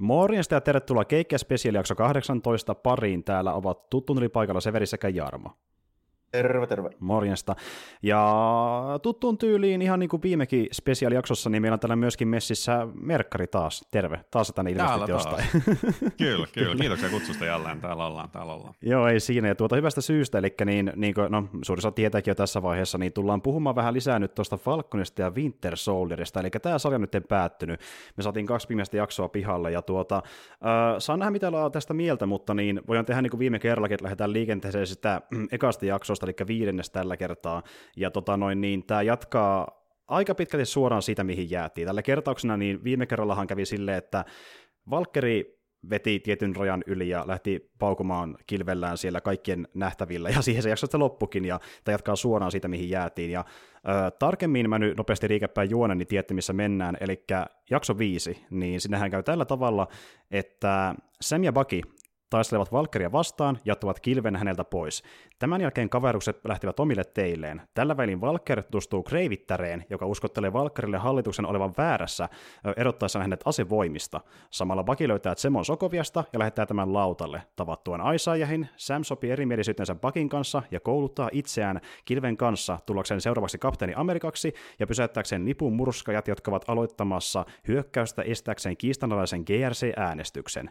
Morjesta ja tervetuloa Keikkiä Special jakso 18 pariin. Täällä ovat tuttuun paikalla Severi sekä Jarmo. Terve, terve. Morjesta. Ja tuttuun tyyliin ihan niin kuin viimekin spesiaalijaksossa, niin meillä on täällä myöskin messissä Merkkari taas. Terve. Taas tänne ilmeisesti jostain. kyllä, kyllä. Kiitoksia kutsusta jälleen. Täällä ollaan, täällä ollaan. Joo, ei siinä. Ja tuota hyvästä syystä, eli niin, niin kuin, no, suurissa tietääkin jo tässä vaiheessa, niin tullaan puhumaan vähän lisää nyt tuosta Falconista ja Winter Soldierista. Eli tämä sarja nyt päättynyt. Me saatiin kaksi viimeistä jaksoa pihalle, ja tuota, äh, saan nähdä mitä ollaan tästä mieltä, mutta niin voidaan tehdä niin kuin viime kerrallakin, että lähdetään liikenteeseen sitä ekasta jaksosta, eli viidennes tällä kertaa, ja tota noin, niin tämä jatkaa aika pitkälti suoraan siitä, mihin jäätiin. Tällä kertauksena niin viime kerrallahan kävi silleen, että Valkeri veti tietyn rajan yli ja lähti paukumaan kilvellään siellä kaikkien nähtävillä, ja siihen se jakso sitten loppukin, ja tämä jatkaa suoraan siitä, mihin jäätiin. Ja ö, tarkemmin mä nyt nopeasti riikäpäin juonen, niin tiedätte, missä mennään, eli jakso viisi, niin sinnehän käy tällä tavalla, että Sam ja Bucky taistelevat Valkeria vastaan ja ottavat kilven häneltä pois. Tämän jälkeen kaverukset lähtivät omille teilleen. Tällä välin Valker tutustuu Kreivittareen, joka uskottelee Valkerille hallituksen olevan väärässä erottaessaan hänet asevoimista. Samalla Baki löytää Semon Sokoviasta ja lähettää tämän lautalle. Tavattuaan Aisaajahin, Sam sopii erimielisyytensä Bakin kanssa ja kouluttaa itseään Kilven kanssa tullakseen seuraavaksi kapteeni Amerikaksi ja pysäyttääkseen nipun murskajat, jotka ovat aloittamassa hyökkäystä estääkseen kiistanalaisen GRC-äänestyksen.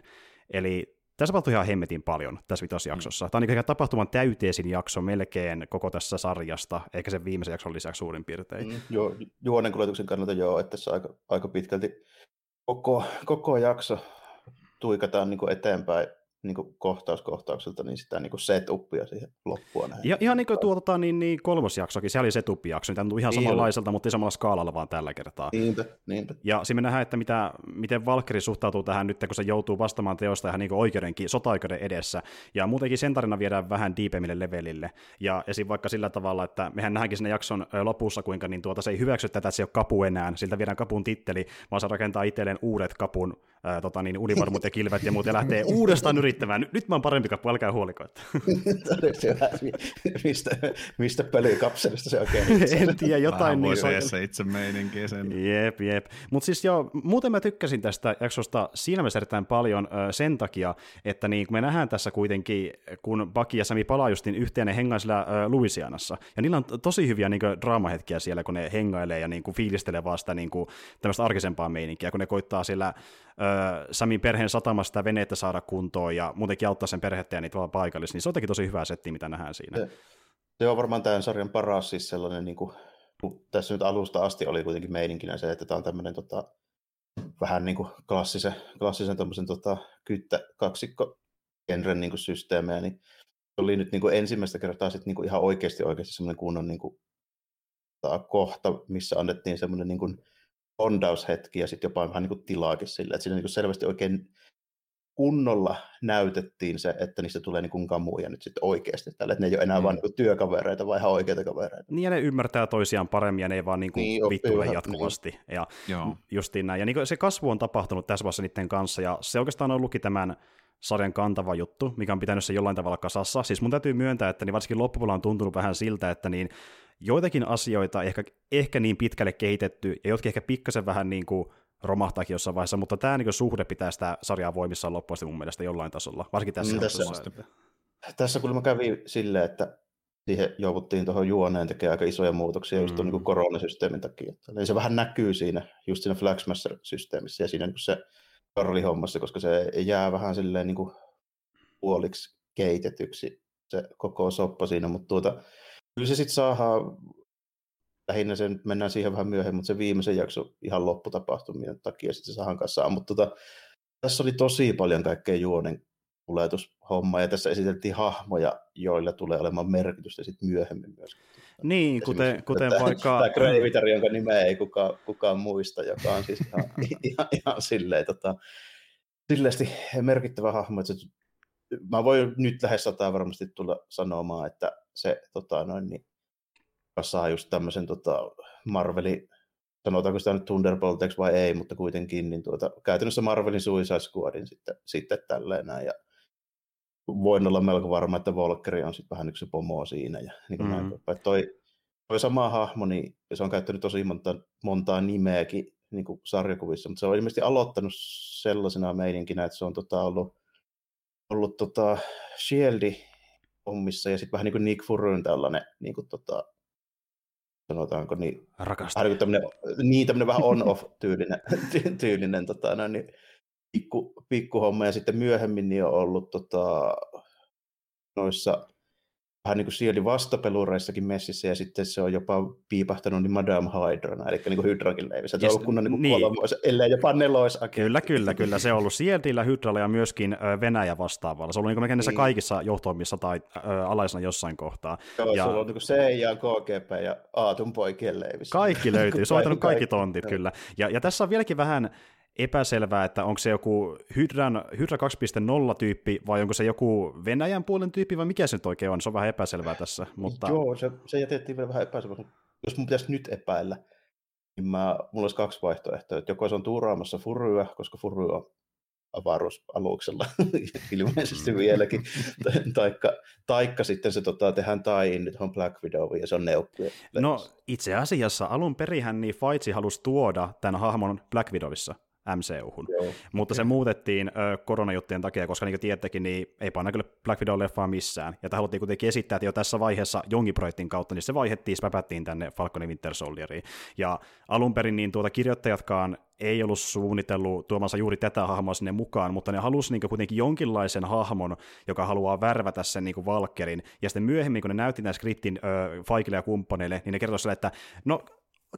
Eli tässä tapahtui ihan hemmetin paljon tässä vitosjaksossa. Mm. Tämä on niin tapahtuman täyteisin jakso melkein koko tässä sarjasta, eikä sen viimeisen jakson lisäksi suurin piirtein. Mm, joo, juonen kuljetuksen kannalta joo, että tässä aika, aika pitkälti koko, koko jakso tuikataan niin eteenpäin niin kuin kohtaus kohtaukselta, niin sitä niin kuin setupia siihen loppuun. Näin. Ja, ihan niin kuin tuo tota, niin, niin kolmosjaksokin, se oli setup-jakso, niin tämä ihan niin samanlaiselta, mutta ei samalla skaalalla vaan tällä kertaa. Niinpä, niinpä. Ja siinä me nähdään, että mitä, miten Valkyri suhtautuu tähän nyt, kun se joutuu vastaamaan teosta ihan niin oikeudenkin, sota-oikeuden edessä. Ja muutenkin sen tarina viedään vähän diipemmille levelille. Ja esim. vaikka sillä tavalla, että mehän nähdäänkin siinä jakson lopussa, kuinka niin tuota, se ei hyväksy tätä, että se ei ole kapu enää, siltä viedään kapun titteli, vaan se rakentaa itselleen uudet kapun ää, tota, niin, univarmut ja kilvet ja muut, ja lähtee uudestaan yrittämään. Nyt, nyt mä oon parempi kappu, älkää huoliko. Että. mistä, mistä pölykapselista se oikein En tiedä, jotain niin. Voi se itse meininki sen. Jep, jep. Mutta siis joo, muuten mä tykkäsin tästä jaksosta siinä mielessä erittäin paljon ö, sen takia, että niin, kun me nähdään tässä kuitenkin, kun Baki ja Sami palaa justin yhteen, ne hengaa siellä ö, Louisianassa. Ja niillä on tosi hyviä niin kuin, draamahetkiä siellä, kun ne hengailee ja niin kuin, fiilistelee vaan sitä niin kuin, tämmöistä arkisempaa meininkiä, kun ne koittaa siellä Samin perheen satamasta sitä venettä saada kuntoon ja muutenkin auttaa sen perhettä ja niitä paikallisia, niin se on tosi hyvä setti, mitä nähdään siinä. Se, se on varmaan tämän sarjan paras siis sellainen, niin kuin, tässä nyt alusta asti oli kuitenkin meininkinä se, että tämä on tämmöinen tota, vähän niin kuin klassisen, klassisen tota, kyttä kaksikko genren niin systeemejä, niin oli nyt niin kuin ensimmäistä kertaa sit niin kuin ihan oikeasti oikeasti semmoinen kunnon niin kuin, kohta, missä annettiin semmoinen niin kuin, bondaushetki ja sitten jopa vähän niin kuin tilaakin sille, että siinä niin kuin selvästi oikein kunnolla näytettiin se, että niistä tulee niin kuin kamuja nyt sitten oikeasti tällä, että ne ei ole enää mm. vain niin työkavereita, vaan ihan oikeita kavereita. Niin ja ne ymmärtää toisiaan paremmin ja ne ei vaan niin kuin niin, vittule jatkuvasti. Niin. Ja Joo. justiin näin. Ja niin kuin se kasvu on tapahtunut tässä vaiheessa niiden kanssa ja se oikeastaan on ollutkin tämän sarjan kantava juttu, mikä on pitänyt se jollain tavalla kasassa. Siis mun täytyy myöntää, että niin varsinkin loppupuolella on tuntunut vähän siltä, että niin joitakin asioita ehkä, ehkä niin pitkälle kehitetty, ja jotkin ehkä pikkasen vähän niin kuin romahtaakin jossain vaiheessa, mutta tämä niin suhde pitää sitä sarjaa voimissaan loppuun mun mielestä jollain tasolla, varsinkin tässä mm, tässä, tässä kun mä kävin silleen, että siihen jouduttiin tuohon juoneen tekemään aika isoja muutoksia mm. just tuon niin koronasysteemin takia. Eli se vähän näkyy siinä, just siinä Flagsmasher-systeemissä ja siinä niin se Karli-hommassa, koska se jää vähän silleen niin kuin puoliksi keitetyksi se koko soppa siinä, mutta tuota, kyllä se sitten saadaan, lähinnä sen, mennään siihen vähän myöhemmin, mutta se viimeisen jakso ihan lopputapahtumien takia sitten se saadaan kanssa mutta tota, tässä oli tosi paljon kaikkea juonen kuljetushommaa, ja tässä esiteltiin hahmoja, joilla tulee olemaan merkitystä sitten myöhemmin myös. Niin, kuten, kuten tämä, vaikka... Tämä Gravitari, jonka nimeä ei kukaan, kukaan muista, joka on siis ihan, ihan, ihan silleen, tota, silleesti merkittävä hahmo, että se, mä voin nyt lähes sataa varmasti tulla sanomaan, että se tota, noin, niin, saa just tämmöisen tota, Marvelin, sanotaanko sitä nyt Thunderbolteiksi vai ei, mutta kuitenkin, niin tuota, käytännössä Marvelin Suicide Squadin sitten, sitten tälleen näin, ja voin olla melko varma, että Volkeri on sitten vähän yksi pomo siinä, ja niin kuin mm. näin. Toi, toi sama hahmo, niin se on käyttänyt tosi monta, montaa nimeäkin niin kuin sarjakuvissa, mutta se on ilmeisesti aloittanut sellaisena meininkinä, että se on tota, ollut, ollut tota, Shieldi hommissa ja sitten vähän niin kuin Nick Furyn tällainen, niin kuin, tota, sanotaanko niin, niin, tämmöinen, niin tämmöinen vähän on-off tyylinen, tyylinen tota, no, niin, pikku, pikku homma ja sitten myöhemmin niin on ollut tota, noissa vähän niin kuin vastapelureissakin messissä, ja sitten se on jopa piipahtanut niin Madame Hydrana, eli niin kuin Hydrakin leivissä. Se on ollut kunnon niin niin. kolmois, ellei jopa nelois Kyllä, kyllä, kyllä. Se on ollut Shieldillä, Hydralla ja myöskin Venäjä vastaavalla. Se on ollut niin näissä Niin. kaikissa johtoimissa tai ö, alaisena jossain kohtaa. Joo, ja- se on niin kuin CIA, KGP ja Aatun poikien leivissä. Kaikki löytyy, se on kaikki Kaikki. tontit kyllä. Ja, ja tässä on vieläkin vähän epäselvää, että onko se joku Hydran, Hydra 2.0-tyyppi vai onko se joku Venäjän puolen tyyppi vai mikä se nyt oikein on, se on vähän epäselvää tässä. Mutta Joo, se, se jätettiin vielä vähän epäselväksi. Jos mun pitäisi nyt epäillä, niin mä, mulla olisi kaksi vaihtoehtoa. Että joko se on tuuraamassa Furyä, koska Fury on avaruusaluksella ilmeisesti Mm. vieläkin, Ta- taikka, taikka sitten se tota, tehdään tai nyt on Black Widow ja se on neukku. no itse asiassa alun perihän niin Faitsi halusi tuoda tämän hahmon Black Widowissa MCU-hun. Joo. Mutta se muutettiin ö, koronajuttujen takia, koska niin kuin tiedättekin, niin ei panna kyllä Black Widow-leffaa missään. Ja tämä haluttiin kuitenkin esittää, että jo tässä vaiheessa jonkin projektin kautta, niin se vaihettiin, späpättiin tänne Falcon ja Winter Soldieriin. Ja alun perin niin tuota kirjoittajatkaan ei ollut suunnitellut tuomansa juuri tätä hahmoa sinne mukaan, mutta ne halusi niin kuitenkin jonkinlaisen hahmon, joka haluaa värvätä sen niin Valkerin. Ja sitten myöhemmin, kun ne näytti tämän skriptin ö, Faikille ja kumppaneille, niin ne kertoi sille, että no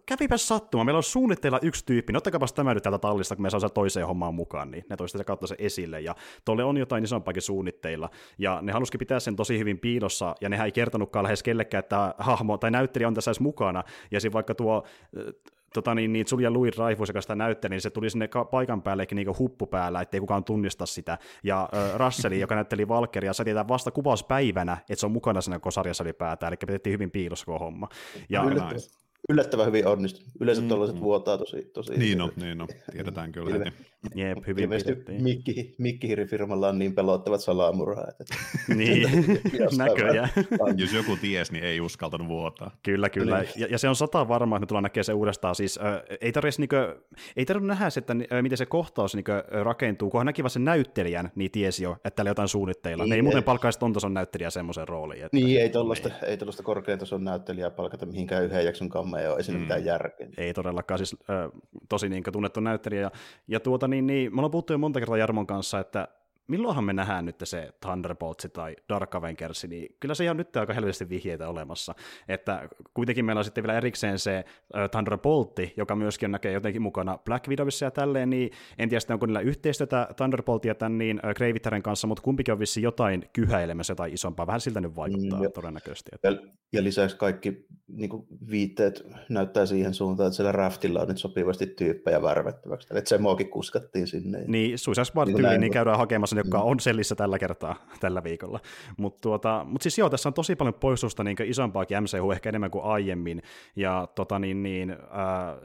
kävipäs sattuma, meillä on suunnitteilla yksi tyyppi, no ottakaapas tämä nyt täältä tallista, kun me saa sen toiseen hommaan mukaan, niin ne toista se kautta se esille, ja tuolle on jotain isompaakin suunnitteilla, ja ne halusikin pitää sen tosi hyvin piilossa, ja nehän ei kertonutkaan lähes kellekään, että hahmo tai näyttelijä on tässä edes mukana, ja sitten vaikka tuo äh, tota niin, niin Julia Louis Dreyfus, joka sitä näytteli, niin se tuli sinne ka- paikan päällekin niin huppu päällä, ettei kukaan tunnista sitä. Ja äh, Russell, joka näytteli Valkeria, se tietää vasta kuvauspäivänä, että se on mukana siinä sarjassa ylipäätään, eli pidettiin hyvin piilossa koko homma. Ja, Kyllä. Yllättävän, nice. Yllättävän hyvin onnistunut. Yleensä Mm, tuollaiset mm. vuotaa tosi, tosi Niin no, niin no, tiedetään kyllä Ilme- heti. jep, hyvin Ilmeisesti. Mikki, Mikkihirifirmalla on niin pelottavat salamurhaat. Että Niin, näköjään. Jos joku ties, niin ei uskaltanut vuotaa. Kyllä, kyllä. Niin. Ja, ja, se on sata varmaa, että me tullaan näkemään se uudestaan. Siis, äh, ei tarvitse niinkö, ei tarvitse nähdä, se, että äh, miten se kohtaus niinkö, rakentuu, kunhan näki vaan sen näyttelijän, niin tiesi jo, että täällä jotain suunnitteilla. Niin, ne ei muuten ei. palkkaisi ton tason näyttelijää semmoisen rooliin. Että, Niin, ei tuollaista, ei tuollaista korkean tason näyttelijää palkata mihinkään yhden jakson ei siinä Mm. mitään järkeä. Ei todellakaan, siis äh, tosi niin tunnettu näyttelijä. Ja, ja tuota, niin, niin, me ollaan puhuttu jo monta kertaa Jarmon kanssa, että milloinhan me nähdään nyt se Thunderbolts tai Dark Avengers, niin kyllä se on nyt aika helvetisti vihjeitä olemassa. Että kuitenkin meillä on sitten vielä erikseen se Thunderboltti, joka myöskin näkee jotenkin mukana Black Widowissa ja tälleen, niin en tiedä sitten onko niillä yhteistyötä Thunderboltia tämän niin Gravitaren kanssa, mutta kumpikin on vissiin jotain kyhäilemässä jotain isompaa, vähän siltä nyt vaikuttaa Mm, jo. todennäköisesti. Että. Ja, ja lisäksi kaikki niin kuin viitteet näyttää siihen suuntaan, että siellä raftilla on nyt sopivasti tyyppejä värvättäväksi. Eli että se muokin kuskattiin sinne. Niin, Suicide Squad Niin niin, niin käydään hakemassa ne, jotka Mm. on sellissä tällä kertaa, tällä viikolla. Mutta tuota, mut siis joo, tässä on tosi paljon poistusta niin isompaakin MCU, ehkä enemmän kuin aiemmin. Ja tota niin, niin äh,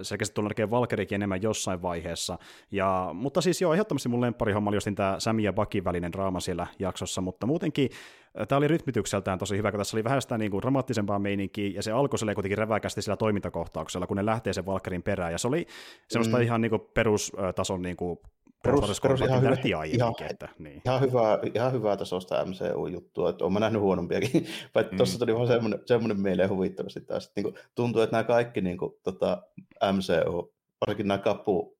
selkeästi tullaan näkemään Valkerikin enemmän jossain vaiheessa. Ja, mutta siis joo, ehdottomasti mun lempparihomma oli justin tämä Sami ja Bucky välinen draama siellä jaksossa, mutta muutenkin Tämä oli rytmitykseltään tosi hyvä, kun tässä oli vähän sitä niin kuin dramaattisempaa meininkiä, ja se alkoi silleen kuitenkin räväkästi sillä toimintakohtauksella, kun ne lähtee sen Valkkarin perään, ja se oli semmoista Mm. ihan niin kuin perustason niin kuin Perus- perus ihan hyvä- ihan, että, niin. Ihan hyvää, ihan hyvää tasosta MCU-juttua, että olen nähnyt huonompiakin, vai Mm. tuossa tuli vaan semmoinen, semmoinen mieleen huvittavasti taas, että niin kuin, tuntuu, että nämä kaikki niin kuin, tota, MCU, varsinkin nämä kapu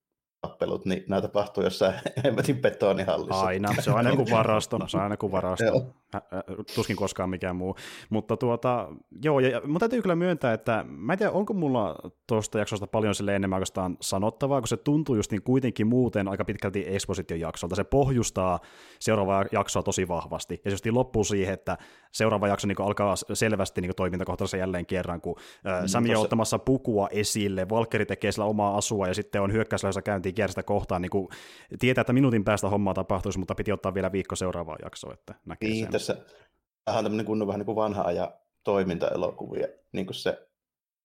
tappelut, niin nämä tapahtuu jossain hemmetin betonihallissa. Aina, se on aina kuin varasto, se on aina kuin varasto. Tuskin koskaan mikään muu. Mutta tuota, joo, ja, mun täytyy kyllä myöntää, että mä en tiedä, onko mulla tuosta jaksosta paljon sille enemmän oikeastaan sanottavaa, kun se tuntuu just niin kuitenkin muuten aika pitkälti exposition jaksolta. Se pohjustaa seuraavaa jaksoa tosi vahvasti, ja se just loppuu siihen, että seuraava jakso niin alkaa selvästi niin toimintakohtaisesti jälleen kerran, kun äh, Mm, Sami on ottamassa pukua esille, Valkeri tekee sillä omaa asua, ja sitten on hyökkäyslähdössä käyntiin kierrästä kohtaan, niin kuin tietää, että minuutin päästä hommaa tapahtuisi, mutta piti ottaa vielä viikko seuraavaa jaksoa, että näkee Niin, sen. tässä tämähän on tämmöinen kunnon vähän niin kuin vanha ajan toimintaelokuvia, niin kuin se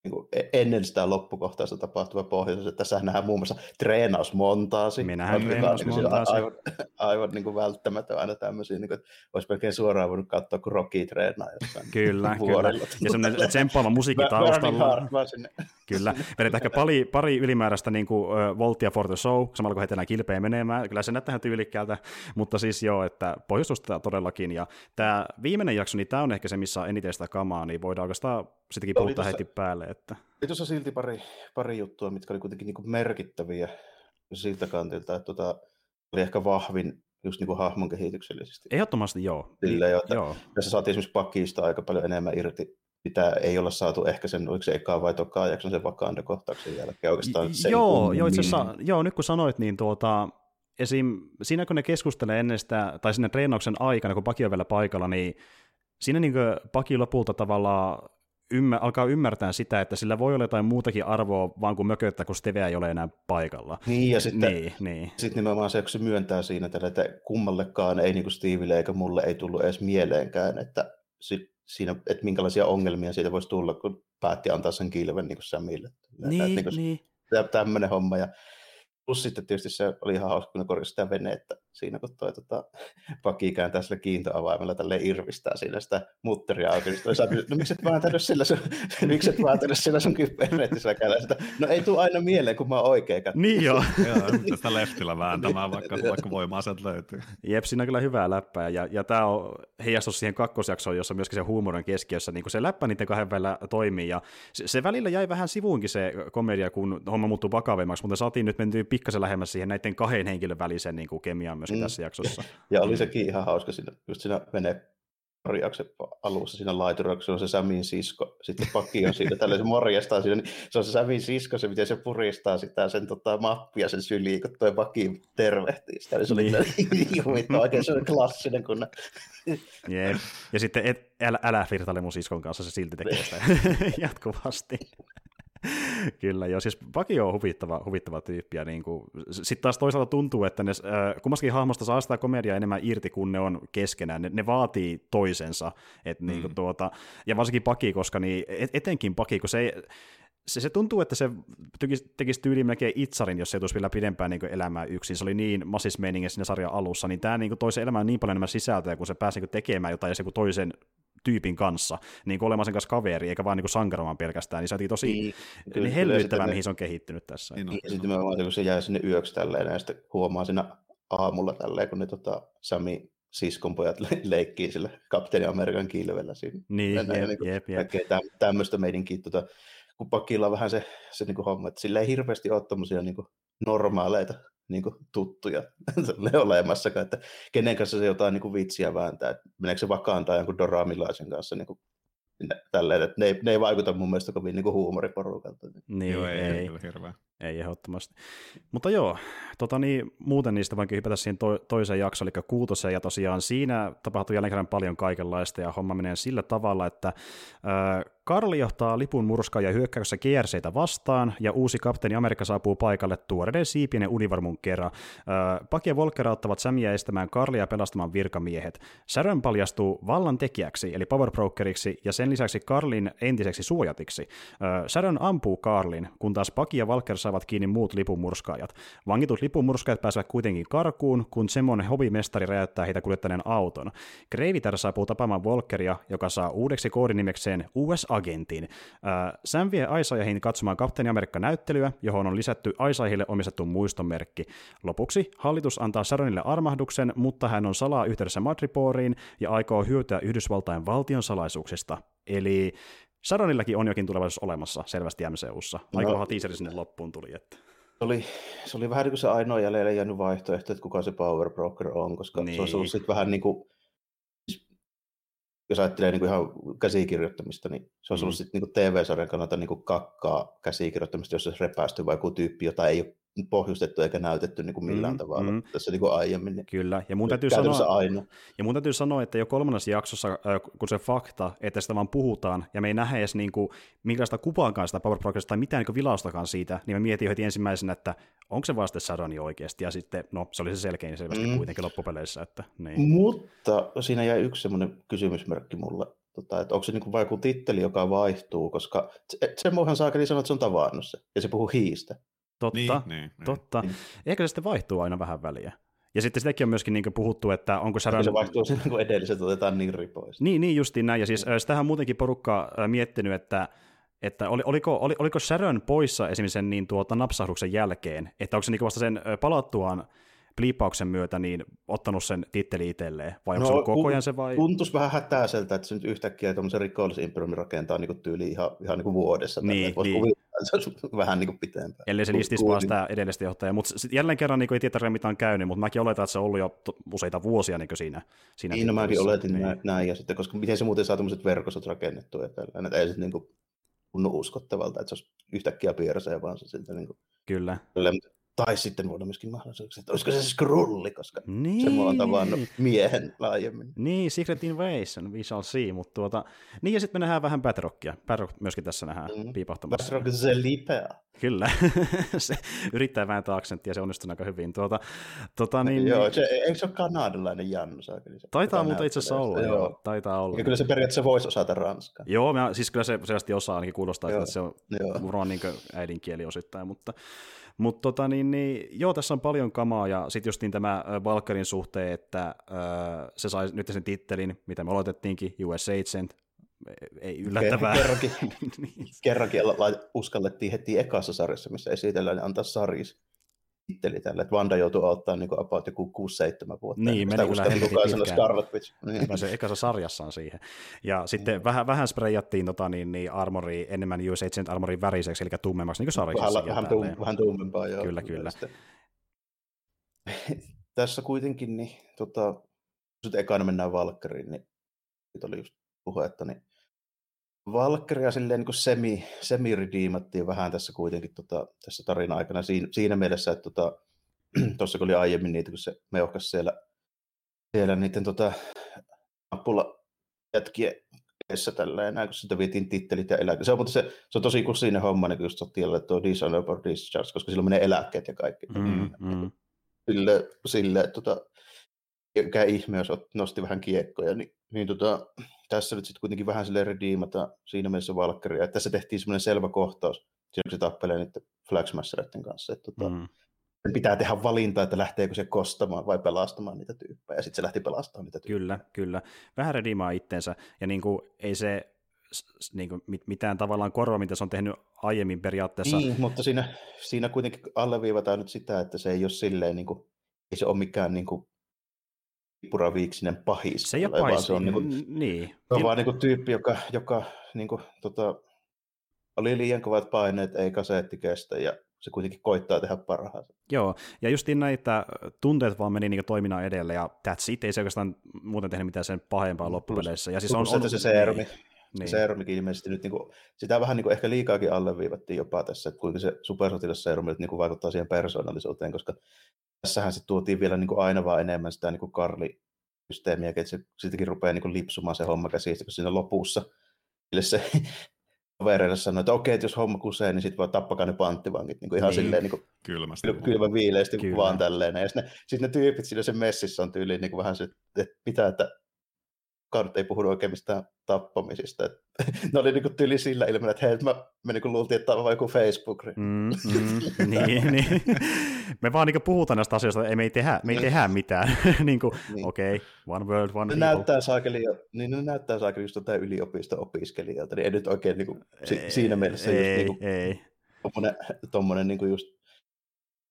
niin kuin e- ennen sitä loppukohtausta tapahtuva pohjoisuus, että tässä nähdään muun muassa treenausmontaasi. On niin treenausmontaasi. Aivan, aivan niin kuin välttämätön aina tämmöisiä, niin kuin, että olisi melkein suoraan voinut katsoa, kun Rocky treenaa jossain Kyllä, kyllä. Ja semmoinen tsemppaava musiikki Mä- Burning taustalla. Heart vaan sinne. Kyllä, vedetään ehkä pari, pari ylimääräistä niin kuin, uh, Voltia for the Show, samalla kun heitellään kilpeä menemään, kyllä se näyttää tyylikkäältä, mutta siis joo, että pohjustusta todellakin, ja tämä viimeinen jakso, niin tämä on ehkä se, missä on eniten sitä kamaa, niin voidaan oikeastaan sittenkin puhuttaa heti päälle. Että... Oli tuossa silti pari, pari juttua, mitkä oli kuitenkin niin kuin merkittäviä siltä kantilta, että tota, oli ehkä vahvin just niin kuin hahmon kehityksellisesti. Ehdottomasti joo. Sillä, jota, joo. Tässä saatiin esimerkiksi pakista aika paljon enemmän irti mitä ei olla saatu ehkä sen, oliko se ekaa vai tokaa jakson sen Wakanda-kohtauksen jälkeen oikeastaan sen Joo, joo, itse asiassa, joo, nyt kun sanoit, niin tuota, esim. siinä kun ne keskustelee ennen sitä, tai sinne treenauksen aikana, kun Paki on vielä paikalla, niin siinä niin Paki lopulta tavallaan ymmär, alkaa ymmärtää sitä, että sillä voi olla jotain muutakin arvoa, vaan kuin mököttä, kun Steve ei ole enää paikalla. Niin, ja sitten niin, niin. Sit nimenomaan se, kun se myöntää siinä, että kummallekaan ei niin kuin Steville eikä mulle ei tullut edes mieleenkään, että sit siinä, että minkälaisia ongelmia siitä voisi tulla, kun päätti antaa sen kilven niin kuin Samille. Niin, niin, niin. Tämmöinen homma. Ja Plus sitten tietysti se oli ihan hauska, kun ne korjasi sitä venettä siinä, kun toi tota, paki kääntää sillä kiintoavaimella tälleen irvistää siinä sitä mutteria auki. Niin sanoi, no miksi et vääntänyt sillä sun, miksi et vääntänyt sillä sun kyppäreettisellä kädellä sitä? No ei tule aina mieleen, kun mä oon oikein katsoa. Niin joo. joo tästä leftillä vääntämään, vaikka, vaikka voimaa sieltä löytyy. Jep, siinä on kyllä hyvää läppää. Ja, ja tämä on heijastus siihen kakkosjaksoon, jossa myöskin se huumorin keskiössä, niin kuin se läppä niiden kahden välillä toimii. Ja se, se välillä jäi vähän sivuunkin se komedia, kun homma muuttui vakavemmaksi, mutta saatiin nyt mentyä pikkasen lähemmäs siihen näiden kahden henkilön välisen niin kuin kemiaan myöskin mm. tässä jaksossa. Ja oli sekin ihan hauska siinä, just siinä vene jaksen alussa siinä laiturauksessa on se Samin sisko, sitten pakki on siinä, tällä se morjestaa siinä, niin se on se Samin sisko, se miten se puristaa sitä sen tota, mappia sen syliin, kun toi pakki tervehtii sitä, niin se oli niin huvittava, oikein se oli klassinen, kun Jep. Ja sitten et, älä, älä flirtaile mun siskon kanssa, se silti tekee sitä jatkuvasti. Kyllä, joo. Siis Paki on huvittava, huvittava tyyppi. Ja niin kuin, sitten taas toisaalta tuntuu, että ne, äh, kummaskin hahmosta saa sitä komediaa enemmän irti, kun ne on keskenään. Ne, ne vaatii toisensa. Et, niin kuin, mm. tuota, ja varsinkin Paki, koska niin, et, etenkin Paki, kun se ei, se, se tuntuu, että se tekisi, tekisi tyyliin melkein itsarin, jos se tulisi vielä pidempään niin elämää yksin. Se oli niin massismeiningissä siinä sarjan alussa, niin tämä niin toi se elämään niin paljon enemmän sisältöä, kun se pääsi niin tekemään jotain ja se toisen tyypin kanssa, niin kuin olemaan sen kanssa kaveri, eikä vaan niin sankaromaan pelkästään, niin se oli tosi niin, niin hellyttävää, mihin se on kehittynyt tässä. Niin, niin sitten mä vaan, kun se jää sinne yöksi tälleen, ja sitten huomaa siinä aamulla tälleen, kun ne tota, Sami siskonpojat le- leikkii sillä kapteeni Amerikan kilvellä siinä. Niin, jep, niin jep, jep. tämmöistä meidänkin, tota, kun pakilla on vähän se, se niin kuin homma, että sillä ei hirveästi ole tämmöisiä niin normaaleita niin kuin, tuttuja olemassakaan, että kenen kanssa se jotain niin kuin, vitsiä vääntää, että meneekö se vakaantaa jonkun Doramilaisen kanssa niin kuin, tälleen, että ne ei, ne ei vaikuta mun mielestä kovin niin kuin huumoriporukalta. Niin, joo, ei, ei, hirveä. ei ehdottomasti. Mutta joo, tota niin, muuten niistä voinkin hypätä siihen to- toiseen jaksoon, eli kuutoseen, ja tosiaan siinä tapahtui jälleen kerran paljon kaikenlaista, ja homma menee sillä tavalla, että äh, Karli johtaa lipun murskaaja hyökkäyksessä GRCtä vastaan, ja uusi kapteeni Amerikka saapuu paikalle tuoreiden siipien ja univarmun kerran. Paki ja Volker auttavat Samia estämään Karlia pelastamaan virkamiehet. Sharon paljastuu vallan tekijäksi, eli power brokeriksi, ja sen lisäksi Karlin entiseksi suojatiksi. Sharon ampuu Karlin, kun taas Paki ja Volker saavat kiinni muut lipunmurskaajat. Vangitut lipunmurskaajat pääsevät kuitenkin karkuun, kun semmoinen hobimestari räjäyttää heitä kuljettaneen auton. Graviter saapuu tapaamaan Volkeria, joka saa uudeksi koodinimekseen USA agentin. Sam vie Aisaihin katsomaan Kapteeni Amerikka-näyttelyä, johon on lisätty Aisaihille omistettu muistomerkki. Lopuksi hallitus antaa Sharonille armahduksen, mutta hän on salaa yhteydessä Madripooriin ja aikoo hyötyä Yhdysvaltain valtion salaisuuksista. Eli Sharonillakin on jokin tulevaisuus olemassa selvästi MCUssa. Aika no, tiiseri sinne loppuun tuli. Että. Se oli, se oli vähän niin kuin se ainoa jäljellä jäänyt vaihtoehto, että kuka se Power Broker on, koska niin. se olisi ollut sitten vähän niin kuin jos ajattelee niin kuin ihan käsikirjoittamista, niin se ollut mm. sitten niin TV-sarjan kannalta niin kuin kakkaa käsikirjoittamista, jos se repästy vai joku tyyppi, jota ei ole pohjustettu eikä näytetty niin kuin millään mm, tavalla mm. tässä niin kuin aiemmin. Niin Kyllä, ja mun, täytyy sanoa, aina. ja mun täytyy sanoa, että jo kolmannessa jaksossa, kun se fakta, että sitä vaan puhutaan, ja me ei nähdä edes niin kuin, minkälaista kuvaakaan sitä Power Progressista tai mitään niin vilaustakaan siitä, niin mä mietin heti ensimmäisenä, että onko se vasta Saroni oikeasti, ja sitten, no se oli se selkein selvästi mm. kuitenkin loppupeleissä. Että, niin. Mutta siinä jäi yksi semmoinen kysymysmerkki mulle, tota, että onko se niin vain joku titteli, joka vaihtuu, koska se muuhan saakeli sanoa, että se on tavannut se, ja se puhuu hiistä. Totta, niin, niin, niin. totta. Niin. Ehkä se sitten vaihtuu aina vähän väliä. Ja sitten sitäkin on myöskin niin puhuttu, että onko Sharon... Se vaihtuu sen, kun edelliset otetaan nirri pois. Niin, niin justiin näin. Ja siis sitähän on muutenkin porukka miettinyt, että että oli, oliko, oli, oliko Sharon poissa esimerkiksi sen niin tuota napsahduksen jälkeen, että onko se niin vasta sen palattuaan bliippauksen myötä niin ottanut sen titteli itselleen, vai onko no, se ollut koko ajan se vai? Tuntuisi vähän hätäiseltä, että se nyt yhtäkkiä tuommoisen rikollisimperumin rakentaa niin tyyli ihan, ihan niin kuin vuodessa. Niin, Voisi niin. se olisi vähän niin pitempään. Ellei se listisi vaan sitä edellistä johtajaa, mutta jälleen kerran niin ei tiedä mitä on käynyt, mutta mäkin oletan, että se on ollut jo useita vuosia niin siinä. siinä niin, no mäkin oletin niin. näin, ja sitten, koska miten se muuten saa tämmöiset verkostot rakennettua ja tällainen, että ei se niin kuin tunnu uskottavalta, että se olisi yhtäkkiä piersejä, vaan se siltä niin kuin, Kyllä. Kyllä, tai sitten voida myöskin mahdollisuuksia, että olisiko se skrulli, koska niin. se on tavannut miehen laajemmin. Niin, Secret Invasion, we shall see, mutta tuota, niin ja sitten me nähdään vähän Badrockia, Badrock myöskin tässä nähdään mm. piipahtamassa. Badrock se lipeä. Kyllä, se yrittää vääntää aksenttia, se onnistuu aika hyvin. Tuota, tuota, niin, joo, niin- se, eikö se ole kanadalainen Jannu? Taitaa muuta itse asiassa olla, joo. joo. Taitaa olla. Ja kyllä se periaatteessa voisi osata ranskaa. Joo, mä, siis kyllä se selvästi osaa, ainakin kuulostaa, joo. että se on joo. niin äidinkieli osittain, mutta mutta tota, niin, niin, joo, tässä on paljon kamaa, ja sitten justiin tämä Valkarin suhteen, että äh, se sai nyt sen tittelin, mitä me oletettiinkin, US Agent, ei yllättävää. Kerrankin, niin. kerrankin uskallettiin heti ekassa sarjassa, missä esitellään, niin antaa saris titteli tälle, että Vanda joutuu ottaa niin kuin about joku 6-7 vuotta. Niin, meni kyllä pitkään. Scarlet Witch. Niin. se ekassa sarjassaan siihen. Ja sitten mm. vähän, vähän spreijattiin tota, niin, niin armori, enemmän US Agent armorin väriseksi, eli tummemmaksi, niin kuin sarjassa. Vähän, vähän, tuum, vähän tummempaa, joo. Kyllä, kyllä. Tässä kuitenkin, niin, tota, kun ekana mennään Valkkariin, niin nyt oli just puhetta, niin Valkkeria silleen niin semi, semi vähän tässä kuitenkin tota, tässä tarina aikana siinä, siinä mielessä, että tota, tuossa kun oli aiemmin niitä, kun se meuhkas siellä, siellä niiden tota, nappulla jätkien edessä tällä enää, kun sitä vietiin tittelit ja eläkkeet. Se on, mutta se, se on tosi kusinen homma, niin just tiellä tuo dishonorable discharge, koska silloin menee eläkkeet ja kaikki. Mm, mm. Sille, sille tota, mikä ihme, jos nosti vähän kiekkoja, niin, niin tota, tässä nyt sitten kuitenkin vähän sille redeemata siinä mielessä Valkkaria. Että tässä tehtiin semmoinen selvä kohtaus, siinä kun se tappelee niiden Flagsmassereiden kanssa. Että tota, mm. pitää tehdä valinta, että lähteekö se kostamaan vai pelastamaan niitä tyyppejä. Ja sitten se lähti pelastamaan niitä tyyppejä. Kyllä, kyllä. Vähän redeemaa itteensä. Ja niin kuin, ei se niin kuin mitään tavallaan korva, mitä se on tehnyt aiemmin periaatteessa. Niin, mutta siinä, siinä kuitenkin alleviivataan nyt sitä, että se ei ole silleen, niin kuin, ei se ole mikään niin kuin, puraviiksinen pahis. Se ei ole pahis, se on, niin kuin, niin. Se on vaan niin kuin tyyppi, joka, joka niin kuin, tota, oli liian kovat paineet, ei kasetti kestä ja se kuitenkin koittaa tehdä parhaansa. Joo, ja justiin näitä tunteet vaan meni niin toiminnan edelle, ja that's it, ei se oikeastaan muuten tehnyt mitään sen pahempaa loppupeleissä. Ja siis on, on, se sermi, niin. Sermikin ilmeisesti nyt, niin kuin, sitä vähän niin kuin ehkä liikaakin alleviivattiin jopa tässä, että kuinka se supersotilassermi niin kuin vaikuttaa siihen persoonallisuuteen, koska tässähän se tuotiin vielä niin kuin aina vaan enemmän sitä niin kuin Karli-systeemiä, että se sittenkin rupeaa niin kuin lipsumaan se homma käsistä, kun siinä lopussa se kavereille sanoi, että okei, että jos homma kusee, niin sitten voi tappakaa ne panttivangit niin kuin ihan niin. silleen niin kuin Kylmästi. kylmän viileästi Kyllä. vaan tälleen. Ja sitten ne, sit ne tyypit siinä sen messissä on tyyliin niin kuin vähän se, että mitä, että Kart ei puhunut oikein mistään tappamisista. Et, ne oli niinku tyli sillä ilmenä, että hei, mä, me niinku luultiin, että tämä on joku Facebook. Mm, mm, niin, niin. Me vaan niinku puhutaan näistä asioista, ei me ei tehdä, me ei tehdä mitään. niinku, niin. okei, okay, one world, one ne näyttää saakeli, niin ne näyttää saakeli just jotain yliopisto-opiskelijalta, niin ei nyt oikein niinku, si, siinä mielessä ei, just niinku, ei. tommonen, tommonen niinku just